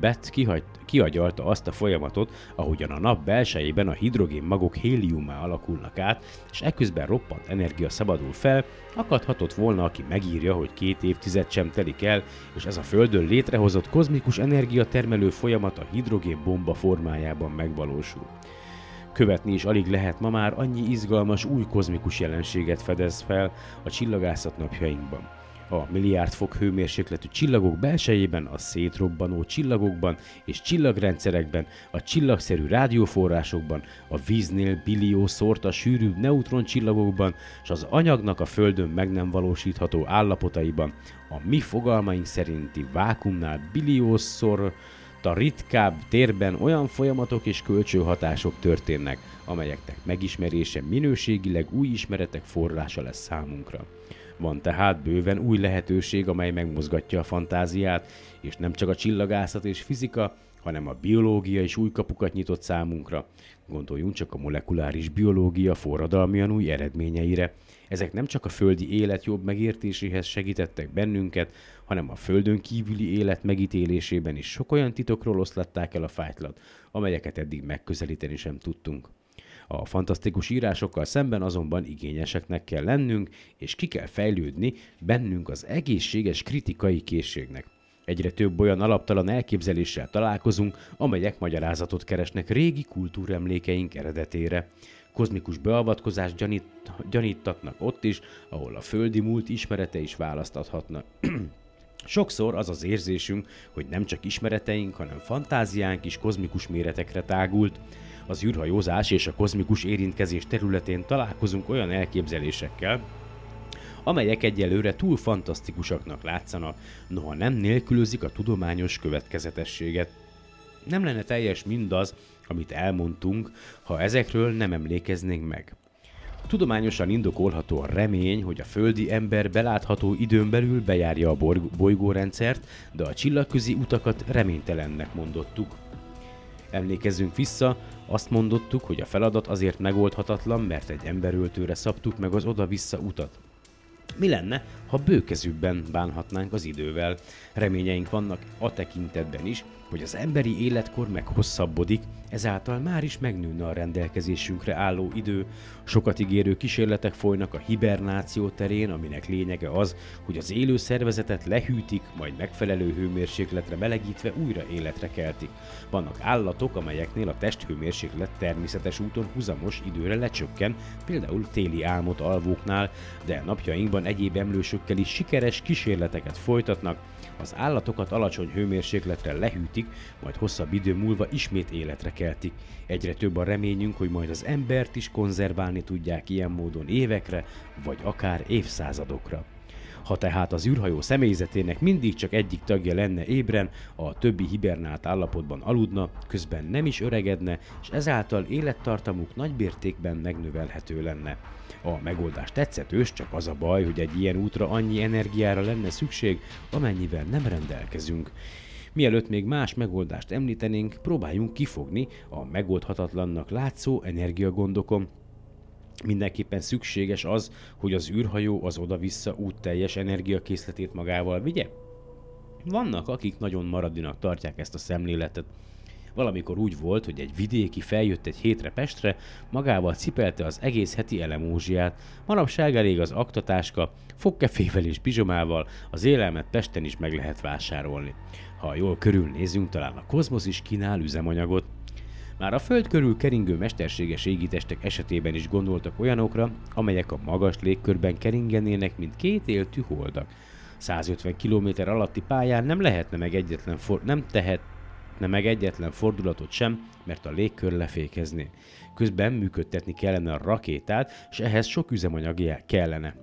Beth kihagy, kiagyalta azt a folyamatot, ahogyan a nap belsejében a hidrogén magok héliumá alakulnak át, és ekközben roppant energia szabadul fel, akadhatott volna, aki megírja, hogy két évtized sem telik el, és ez a Földön létrehozott kozmikus energiatermelő folyamat a hidrogén bomba formájában megvalósul. Követni is alig lehet ma már annyi izgalmas új kozmikus jelenséget fedez fel a csillagászat napjainkban a milliárd fok hőmérsékletű csillagok belsejében, a szétrobbanó csillagokban és csillagrendszerekben, a csillagszerű rádióforrásokban, a víznél billió szórta sűrűbb neutroncsillagokban, és az anyagnak a Földön meg nem valósítható állapotaiban, a mi fogalmaink szerinti vákumnál billiószor a ritkább térben olyan folyamatok és kölcsönhatások történnek, amelyeknek megismerése minőségileg új ismeretek forrása lesz számunkra. Van tehát bőven új lehetőség, amely megmozgatja a fantáziát, és nem csak a csillagászat és fizika, hanem a biológia is új kapukat nyitott számunkra. Gondoljunk csak a molekuláris biológia forradalmian új eredményeire. Ezek nem csak a földi élet jobb megértéséhez segítettek bennünket, hanem a földön kívüli élet megítélésében is sok olyan titokról oszlatták el a fájtlat, amelyeket eddig megközelíteni sem tudtunk. A fantasztikus írásokkal szemben azonban igényeseknek kell lennünk, és ki kell fejlődni bennünk az egészséges kritikai készségnek. Egyre több olyan alaptalan elképzeléssel találkozunk, amelyek magyarázatot keresnek régi kultúremlékeink eredetére. Kozmikus beavatkozást gyanít, gyanítatnak ott is, ahol a földi múlt ismerete is választathatna. *clears throat* Sokszor az az érzésünk, hogy nem csak ismereteink, hanem fantáziánk is kozmikus méretekre tágult. Az űrhajózás és a kozmikus érintkezés területén találkozunk olyan elképzelésekkel, amelyek egyelőre túl fantasztikusaknak látszanak, noha nem nélkülözik a tudományos következetességet. Nem lenne teljes mindaz, amit elmondtunk, ha ezekről nem emlékeznénk meg. Tudományosan indokolható a remény, hogy a földi ember belátható időn belül bejárja a bolygórendszert, de a csillagközi utakat reménytelennek mondottuk. Emlékezzünk vissza, azt mondottuk, hogy a feladat azért megoldhatatlan, mert egy emberöltőre szabtuk meg az oda-vissza utat. Mi lenne, ha bőkezűbben bánhatnánk az idővel? Reményeink vannak a tekintetben is, hogy az emberi életkor meghosszabbodik, ezáltal már is megnőne a rendelkezésünkre álló idő. Sokat ígérő kísérletek folynak a hibernáció terén, aminek lényege az, hogy az élő szervezetet lehűtik, majd megfelelő hőmérsékletre melegítve újra életre keltik. Vannak állatok, amelyeknél a testhőmérséklet természetes úton huzamos időre lecsökken, például téli álmot alvóknál, de napjainkban egyéb emlősökkel is sikeres kísérleteket folytatnak, az állatokat alacsony hőmérsékletre lehűtik, majd hosszabb idő múlva ismét életre keltik. Egyre több a reményünk, hogy majd az embert is konzerválni tudják ilyen módon évekre, vagy akár évszázadokra. Ha tehát az űrhajó személyzetének mindig csak egyik tagja lenne ébren, a többi hibernált állapotban aludna, közben nem is öregedne, és ezáltal élettartamuk nagybértékben megnövelhető lenne. A megoldás tetszetős, csak az a baj, hogy egy ilyen útra annyi energiára lenne szükség, amennyivel nem rendelkezünk. Mielőtt még más megoldást említenénk, próbáljunk kifogni a megoldhatatlannak látszó energiagondokon, Mindenképpen szükséges az, hogy az űrhajó az oda-vissza út teljes energiakészletét magával vigye? Vannak, akik nagyon maradinak tartják ezt a szemléletet, Valamikor úgy volt, hogy egy vidéki feljött egy hétre Pestre, magával cipelte az egész heti elemózsiát, manapság elég az aktatáska, fogkefével és pizsomával, az élelmet Pesten is meg lehet vásárolni. Ha jól körülnézünk, talán a kozmosz is kínál üzemanyagot. Már a Föld körül keringő mesterséges égitestek esetében is gondoltak olyanokra, amelyek a magas légkörben keringenének, mint két éltű holdak. 150 km alatti pályán nem lehetne meg egyetlen for- nem tehet tehetne meg egyetlen fordulatot sem, mert a légkör lefékezné. Közben működtetni kellene a rakétát, és ehhez sok üzemanyag kellene.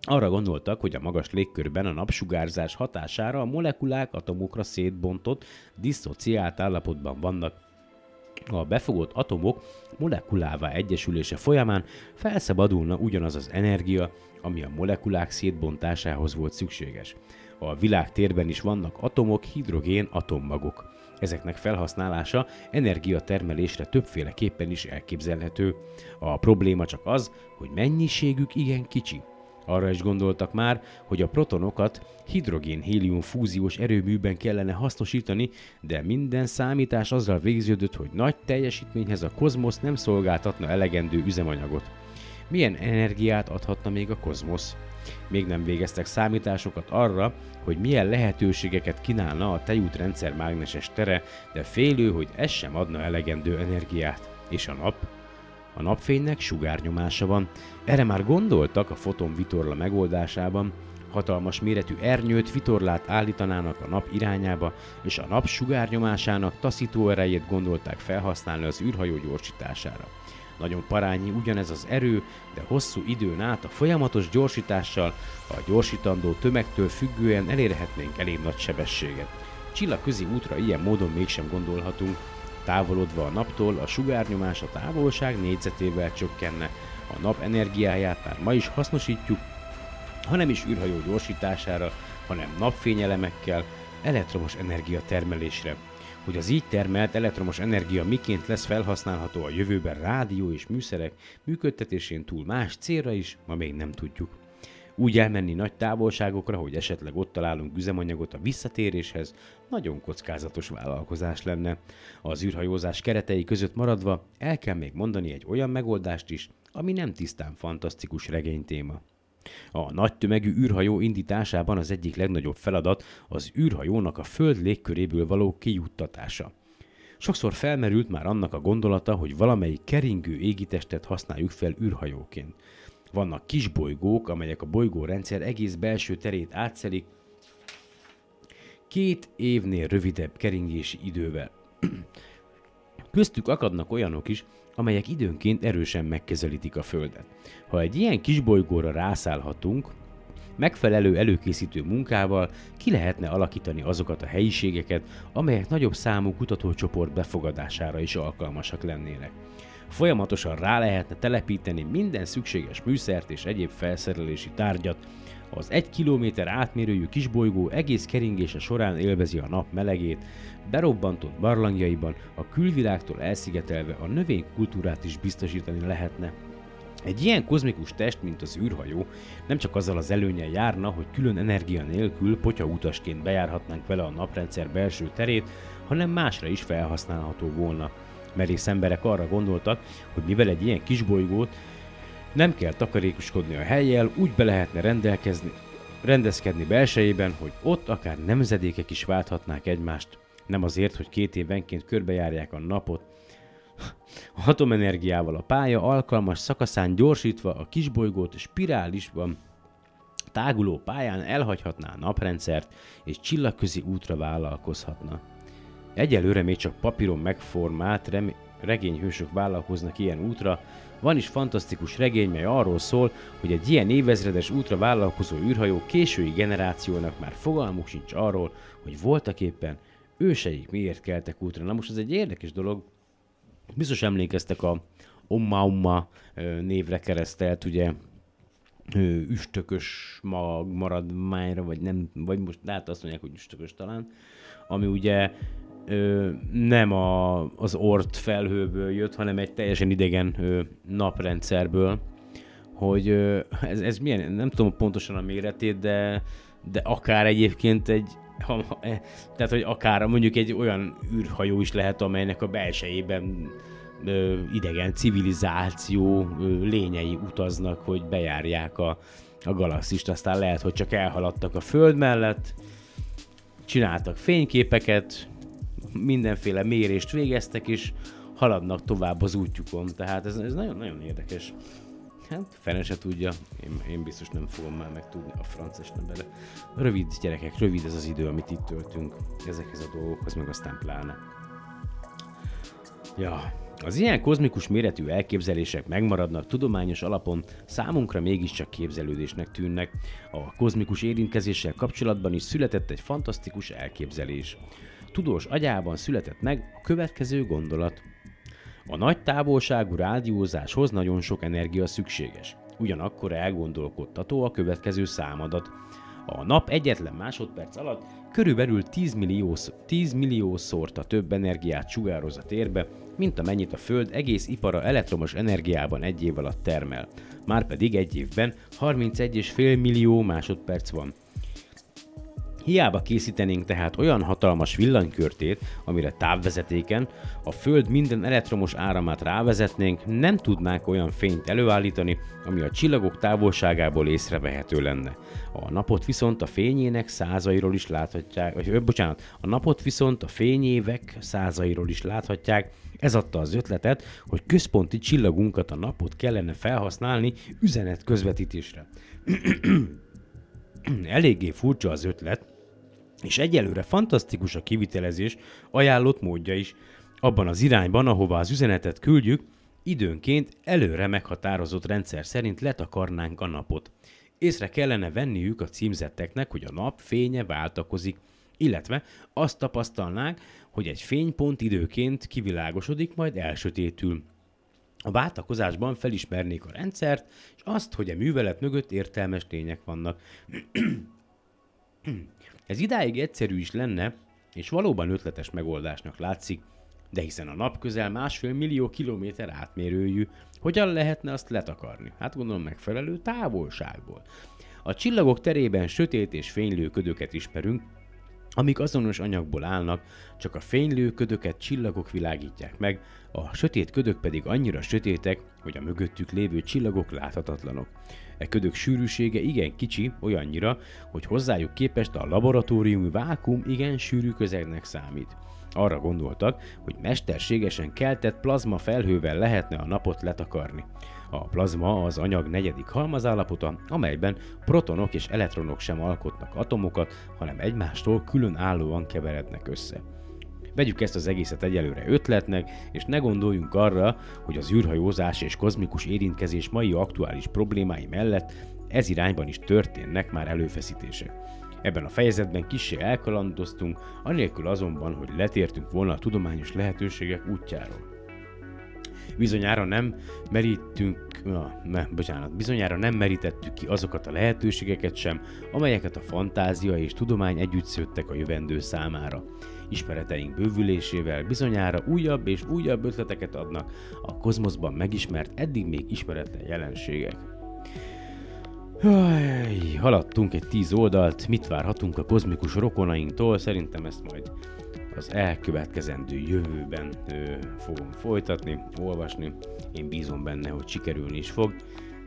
Arra gondoltak, hogy a magas légkörben a napsugárzás hatására a molekulák atomokra szétbontott, diszociált állapotban vannak, A befogott atomok molekulává egyesülése folyamán felszabadulna ugyanaz az energia, ami a molekulák szétbontásához volt szükséges. A világ térben is vannak atomok, hidrogén atommagok. Ezeknek felhasználása energiatermelésre többféleképpen is elképzelhető. A probléma csak az, hogy mennyiségük igen kicsi. Arra is gondoltak már, hogy a protonokat hidrogén-hélium fúziós erőműben kellene hasznosítani, de minden számítás azzal végződött, hogy nagy teljesítményhez a kozmosz nem szolgáltatna elegendő üzemanyagot. Milyen energiát adhatna még a kozmosz? Még nem végeztek számításokat arra, hogy milyen lehetőségeket kínálna a tejútrendszer mágneses tere, de félő, hogy ez sem adna elegendő energiát. És a nap? A napfénynek sugárnyomása van. Erre már gondoltak a foton vitorla megoldásában, hatalmas méretű ernyőt vitorlát állítanának a nap irányába, és a nap sugárnyomásának taszító erejét gondolták felhasználni az űrhajó gyorsítására. Nagyon parányi ugyanez az erő, de hosszú időn át a folyamatos gyorsítással a gyorsítandó tömegtől függően elérhetnénk elég nagy sebességet. Csillagközi útra ilyen módon mégsem gondolhatunk, Távolodva a naptól a sugárnyomás a távolság négyzetével csökkenne, a nap energiáját már ma is hasznosítjuk, hanem is űrhajó gyorsítására, hanem napfényelemekkel, elektromos energia termelésre. Hogy az így termelt elektromos energia miként lesz felhasználható a jövőben rádió és műszerek működtetésén túl más célra is, ma még nem tudjuk. Úgy elmenni nagy távolságokra, hogy esetleg ott találunk üzemanyagot a visszatéréshez, nagyon kockázatos vállalkozás lenne. Az űrhajózás keretei között maradva el kell még mondani egy olyan megoldást is, ami nem tisztán fantasztikus regénytéma. A nagy tömegű űrhajó indításában az egyik legnagyobb feladat az űrhajónak a Föld légköréből való kijuttatása. Sokszor felmerült már annak a gondolata, hogy valamelyik keringő égitestet használjuk fel űrhajóként. Vannak kis bolygók, amelyek a bolygórendszer egész belső terét átszelik, két évnél rövidebb keringési idővel. *clears throat* Köztük akadnak olyanok is, amelyek időnként erősen megkezelítik a Földet. Ha egy ilyen kis bolygóra rászállhatunk, megfelelő előkészítő munkával ki lehetne alakítani azokat a helyiségeket, amelyek nagyobb számú kutatócsoport befogadására is alkalmasak lennének. Folyamatosan rá lehetne telepíteni minden szükséges műszert és egyéb felszerelési tárgyat. Az egy kilométer átmérőjű kisbolygó egész keringése során élvezi a nap melegét, berobbantott barlangjaiban a külvilágtól elszigetelve a növénykultúrát is biztosítani lehetne. Egy ilyen kozmikus test, mint az űrhajó, nem csak azzal az előnyel járna, hogy külön energia nélkül utasként bejárhatnánk vele a naprendszer belső terét, hanem másra is felhasználható volna merész emberek arra gondoltak, hogy mivel egy ilyen kisbolygót nem kell takarékoskodni a helyjel, úgy be lehetne rendelkezni, rendezkedni belsejében, hogy ott akár nemzedékek is válthatnák egymást. Nem azért, hogy két évenként körbejárják a napot, atomenergiával a pálya alkalmas szakaszán gyorsítva a kisbolygót spirálisban táguló pályán elhagyhatná a naprendszert, és csillagközi útra vállalkozhatna. Egyelőre még csak papíron megformált rem- regényhősök vállalkoznak ilyen útra, van is fantasztikus regény, mely arról szól, hogy egy ilyen évezredes útra vállalkozó űrhajó késői generációnak már fogalmuk sincs arról, hogy voltak éppen őseik miért keltek útra. Na most ez egy érdekes dolog. Biztos emlékeztek a Omma Omma névre keresztelt, ugye üstökös mag maradmányra, vagy nem, vagy most lehet azt mondják, hogy üstökös talán, ami ugye ö, nem a, az ort felhőből jött, hanem egy teljesen idegen ö, naprendszerből, hogy ö, ez, ez milyen, nem tudom pontosan a méretét, de, de akár egyébként egy, ha, e, tehát hogy akár mondjuk egy olyan űrhajó is lehet, amelynek a belsejében ö, idegen civilizáció ö, lényei utaznak, hogy bejárják a, a galaxist, aztán lehet, hogy csak elhaladtak a Föld mellett, csináltak fényképeket, mindenféle mérést végeztek, és haladnak tovább az útjukon. Tehát ez, ez nagyon-nagyon érdekes. Hát, fene se tudja, én, én biztos nem fogom már megtudni a francia nem bele. Rövid gyerekek, rövid ez az idő, amit itt töltünk ezekhez a dolgokhoz, meg aztán pláne. Ja, az ilyen kozmikus méretű elképzelések megmaradnak tudományos alapon, számunkra mégiscsak képzelődésnek tűnnek. A kozmikus érintkezéssel kapcsolatban is született egy fantasztikus elképzelés tudós agyában született meg a következő gondolat. A nagy távolságú rádiózáshoz nagyon sok energia szükséges. Ugyanakkor elgondolkodtató a következő számadat. A nap egyetlen másodperc alatt körülbelül 10, millió, 10 milliószorta több energiát sugároz a térbe, mint amennyit a Föld egész ipara elektromos energiában egy év alatt termel. Márpedig egy évben 31,5 millió másodperc van. Hiába készítenénk tehát olyan hatalmas villanykörtét, amire távvezetéken a Föld minden elektromos áramát rávezetnénk, nem tudnánk olyan fényt előállítani, ami a csillagok távolságából észrevehető lenne. A napot viszont a fényének százairól is láthatják, vagy ö, bocsánat, a napot viszont a fényévek százairól is láthatják, ez adta az ötletet, hogy központi csillagunkat a napot kellene felhasználni üzenet közvetítésre. *clears throat* Eléggé furcsa az ötlet, és egyelőre fantasztikus a kivitelezés ajánlott módja is. Abban az irányban, ahova az üzenetet küldjük, időnként előre meghatározott rendszer szerint letakarnánk a napot. Észre kellene venniük a címzetteknek, hogy a nap fénye váltakozik, illetve azt tapasztalnák, hogy egy fénypont időként kivilágosodik, majd elsötétül. A váltakozásban felismernék a rendszert, és azt, hogy a művelet mögött értelmes lények vannak. *clears throat* Ez idáig egyszerű is lenne, és valóban ötletes megoldásnak látszik, de hiszen a nap közel másfél millió kilométer átmérőjű, hogyan lehetne azt letakarni? Hát gondolom megfelelő távolságból. A csillagok terében sötét és fénylő ködöket ismerünk, amik azonos anyagból állnak, csak a fénylő ködöket csillagok világítják meg, a sötét ködök pedig annyira sötétek, hogy a mögöttük lévő csillagok láthatatlanok. E ködök sűrűsége igen kicsi, olyannyira, hogy hozzájuk képest a laboratóriumi vákum igen sűrű közegnek számít. Arra gondoltak, hogy mesterségesen keltett plazma felhővel lehetne a napot letakarni. A plazma az anyag negyedik halmazállapota, amelyben protonok és elektronok sem alkotnak atomokat, hanem egymástól külön állóan keverednek össze. Vegyük ezt az egészet egyelőre ötletnek, és ne gondoljunk arra, hogy az űrhajózás és kozmikus érintkezés mai aktuális problémái mellett ez irányban is történnek már előfeszítések. Ebben a fejezetben kissé elkalandoztunk, anélkül azonban, hogy letértünk volna a tudományos lehetőségek útjáról. Bizonyára nem merítünk, na, ne, bocsánat, bizonyára nem merítettük ki azokat a lehetőségeket sem, amelyeket a fantázia és tudomány együtt szőttek a jövendő számára. Ismereteink bővülésével bizonyára újabb és újabb ötleteket adnak a kozmoszban megismert, eddig még ismeretlen jelenségek. Haj, haladtunk egy tíz oldalt, mit várhatunk a kozmikus rokonainktól, szerintem ezt majd az elkövetkezendő jövőben ö, fogom folytatni, olvasni. Én bízom benne, hogy sikerülni is fog.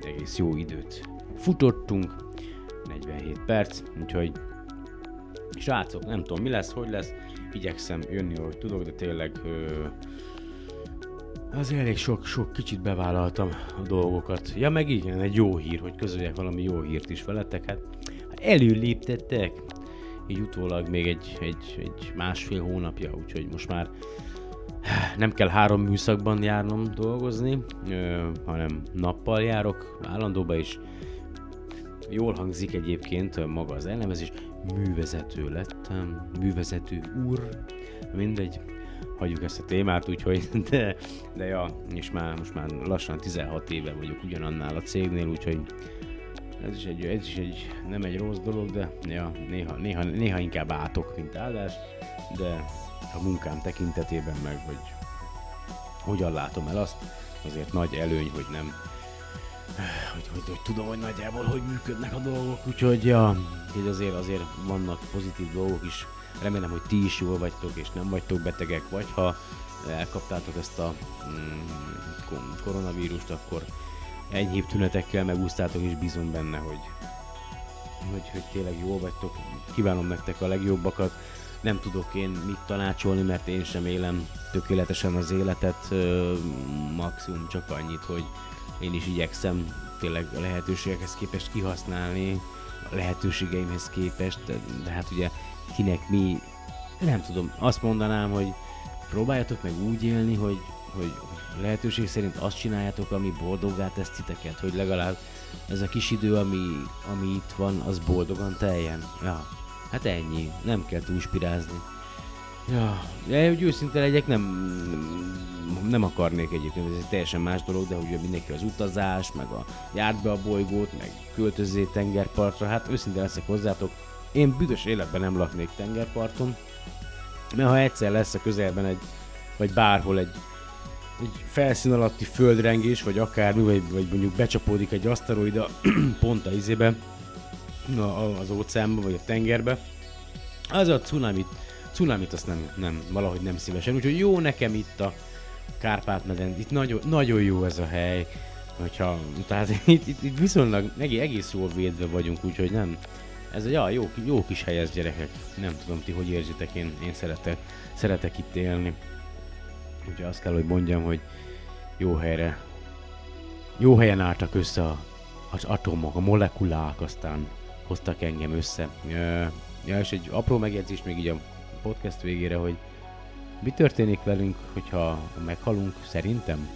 Egész jó időt futottunk, 47 perc, úgyhogy srácok, nem tudom mi lesz, hogy lesz, igyekszem jönni, hogy tudok, de tényleg ö, az elég sok, sok kicsit bevállaltam a dolgokat. Ja, meg igen, egy jó hír, hogy közöljek valami jó hírt is veletek. Hát előléptettek, így utólag még egy, egy, egy másfél hónapja, úgyhogy most már nem kell három műszakban járnom dolgozni, ö, hanem nappal járok állandóba is. Jól hangzik egyébként maga az elnevezés, művezető lettem, művezető úr, mindegy, hagyjuk ezt a témát, úgyhogy, de, de ja, és már, most már lassan 16 éve vagyok ugyanannál a cégnél, úgyhogy ez is egy, ez is egy nem egy rossz dolog, de ja, néha, néha, néha inkább átok, mint áldás, de a munkám tekintetében meg, hogy hogyan látom el azt, azért nagy előny, hogy nem hogy, hogy, hogy tudom, hogy nagyjából hogy működnek a dolgok, úgyhogy ja, hogy azért, azért vannak pozitív dolgok is. Remélem, hogy ti is jól vagytok, és nem vagytok betegek, vagy ha elkaptátok ezt a mm, koronavírust, akkor enyhébb tünetekkel megúsztátok, és bízom benne, hogy, hogy, hogy tényleg jól vagytok. Kívánom nektek a legjobbakat. Nem tudok én mit tanácsolni, mert én sem élem tökéletesen az életet, maximum csak annyit, hogy én is igyekszem tényleg a lehetőségekhez képest kihasználni, a lehetőségeimhez képest, de hát ugye kinek mi, nem tudom, azt mondanám, hogy próbáljatok meg úgy élni, hogy, hogy, lehetőség szerint azt csináljátok, ami boldoggá tesz titeket, hogy legalább ez a kis idő, ami, ami itt van, az boldogan teljen. Ja, hát ennyi, nem kell túlspirázni. Ja, de hogy őszinte legyek, nem nem akarnék egyébként, ez egy teljesen más dolog, de ugye mindenki az utazás, meg a járt be a bolygót, meg költözé tengerpartra, hát őszintén leszek hozzátok, én büdös életben nem laknék tengerparton, mert ha egyszer lesz a közelben egy, vagy bárhol egy, egy felszín alatti földrengés, vagy akármi, vagy, vagy mondjuk becsapódik egy aszteroida *clears throat* pont a izébe, az óceánba, vagy a tengerbe, az a cunamit, cunamit azt nem, nem, valahogy nem szívesen. Úgyhogy jó nekem itt a Kárpát-medence, itt nagyon, nagyon jó ez a hely, hogyha, tehát *laughs* itt, itt, itt viszonylag egész jól védve vagyunk, úgyhogy nem, ez egy ja, jó, jó kis hely ez gyerekek, nem tudom ti hogy érzitek, én, én szeretek, szeretek itt élni. Úgyhogy azt kell, hogy mondjam, hogy jó helyre, jó helyen álltak össze a, az atomok, a molekulák, aztán hoztak engem össze. Ja, és egy apró megjegyzés még így a podcast végére, hogy mi történik velünk, hogyha meghalunk? Szerintem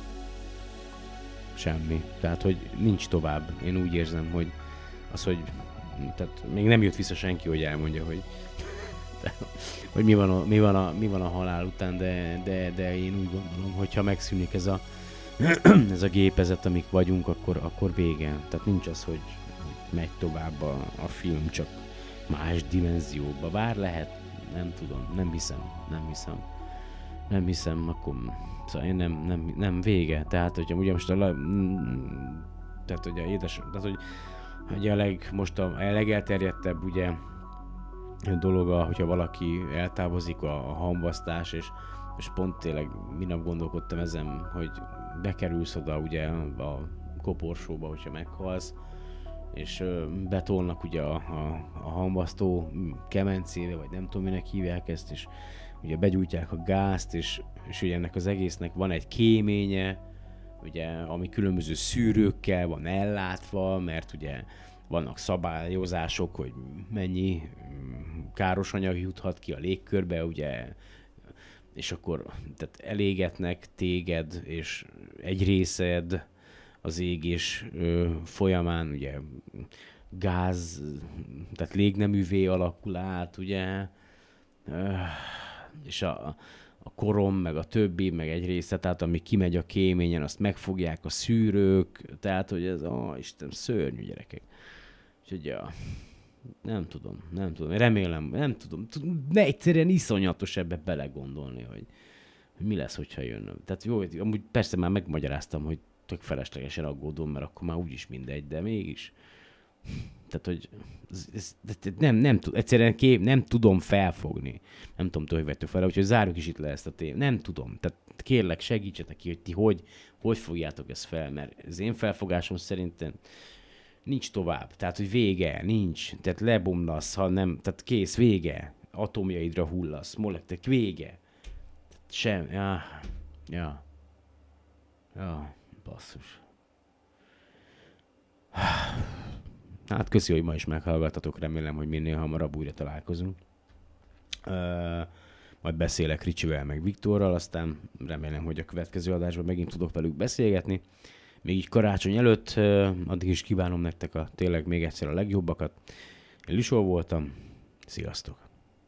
semmi. Tehát, hogy nincs tovább. Én úgy érzem, hogy az, hogy tehát még nem jött vissza senki, hogy elmondja, hogy *laughs* hogy mi van, a, mi, van a, mi van a halál után, de, de, de én úgy gondolom, hogy ha megszűnik ez a, *clears throat* ez a gépezet, amik vagyunk, akkor, akkor vége. Tehát nincs az, hogy megy tovább a, a film, csak más dimenzióba. Bár lehet, nem tudom, nem hiszem, nem hiszem. Nem hiszem, akkor szóval én nem, nem, nem vége. Tehát, hogyha ugye most a, tehát, hogy a édes, tehát, hogy, hogy a leg, most a, a legelterjedtebb ugye dolog, hogyha valaki eltávozik a, a hamvasztás, és, és pont tényleg minap gondolkodtam ezen, hogy bekerülsz oda ugye a koporsóba, hogyha meghalsz, és betolnak ugye a, a, a hamvasztó kemencébe, vagy nem tudom minek hívják ezt, és ugye begyújtják a gázt, és, és ugye ennek az egésznek van egy kéménye, ugye, ami különböző szűrőkkel van ellátva, mert ugye vannak szabályozások, hogy mennyi mm, káros anyag juthat ki a légkörbe, ugye, és akkor tehát elégetnek téged, és egy részed az égés folyamán, ugye gáz, tehát légneművé alakul át, ugye, és a, a korom, meg a többi, meg egy része, tehát ami kimegy a kéményen, azt megfogják a szűrők, tehát hogy ez, ó, Isten, szörnyű gyerekek. Úgyhogy ja, nem tudom, nem tudom, remélem, nem tudom, ne egyszerűen iszonyatos ebbe belegondolni, hogy, hogy mi lesz, hogyha jön. Tehát jó, amúgy persze már megmagyaráztam, hogy tök feleslegesen aggódom, mert akkor már úgyis mindegy, de mégis. Tehát, hogy ez, ez, nem, nem, egyszerűen kép, nem tudom felfogni. Nem tudom, hogy vettek fel, úgyhogy zárjuk is itt le ezt a témát. Nem tudom. Tehát kérlek, segítsetek ki, hogy ti hogy, hogy fogjátok ezt fel, mert az én felfogásom szerintem nincs tovább. Tehát, hogy vége, nincs. Tehát lebomlasz, ha nem, tehát kész, vége. Atomjaidra hullasz, molektek, vége. Sem, ja, ja, ja, basszus. Hát köszi, hogy ma is meghallgattatok, remélem, hogy minél hamarabb újra találkozunk. Uh, majd beszélek Ricsivel, meg Viktorral, aztán remélem, hogy a következő adásban megint tudok velük beszélgetni. Még így karácsony előtt, uh, addig is kívánom nektek a tényleg még egyszer a legjobbakat. Én Lisó voltam, sziasztok!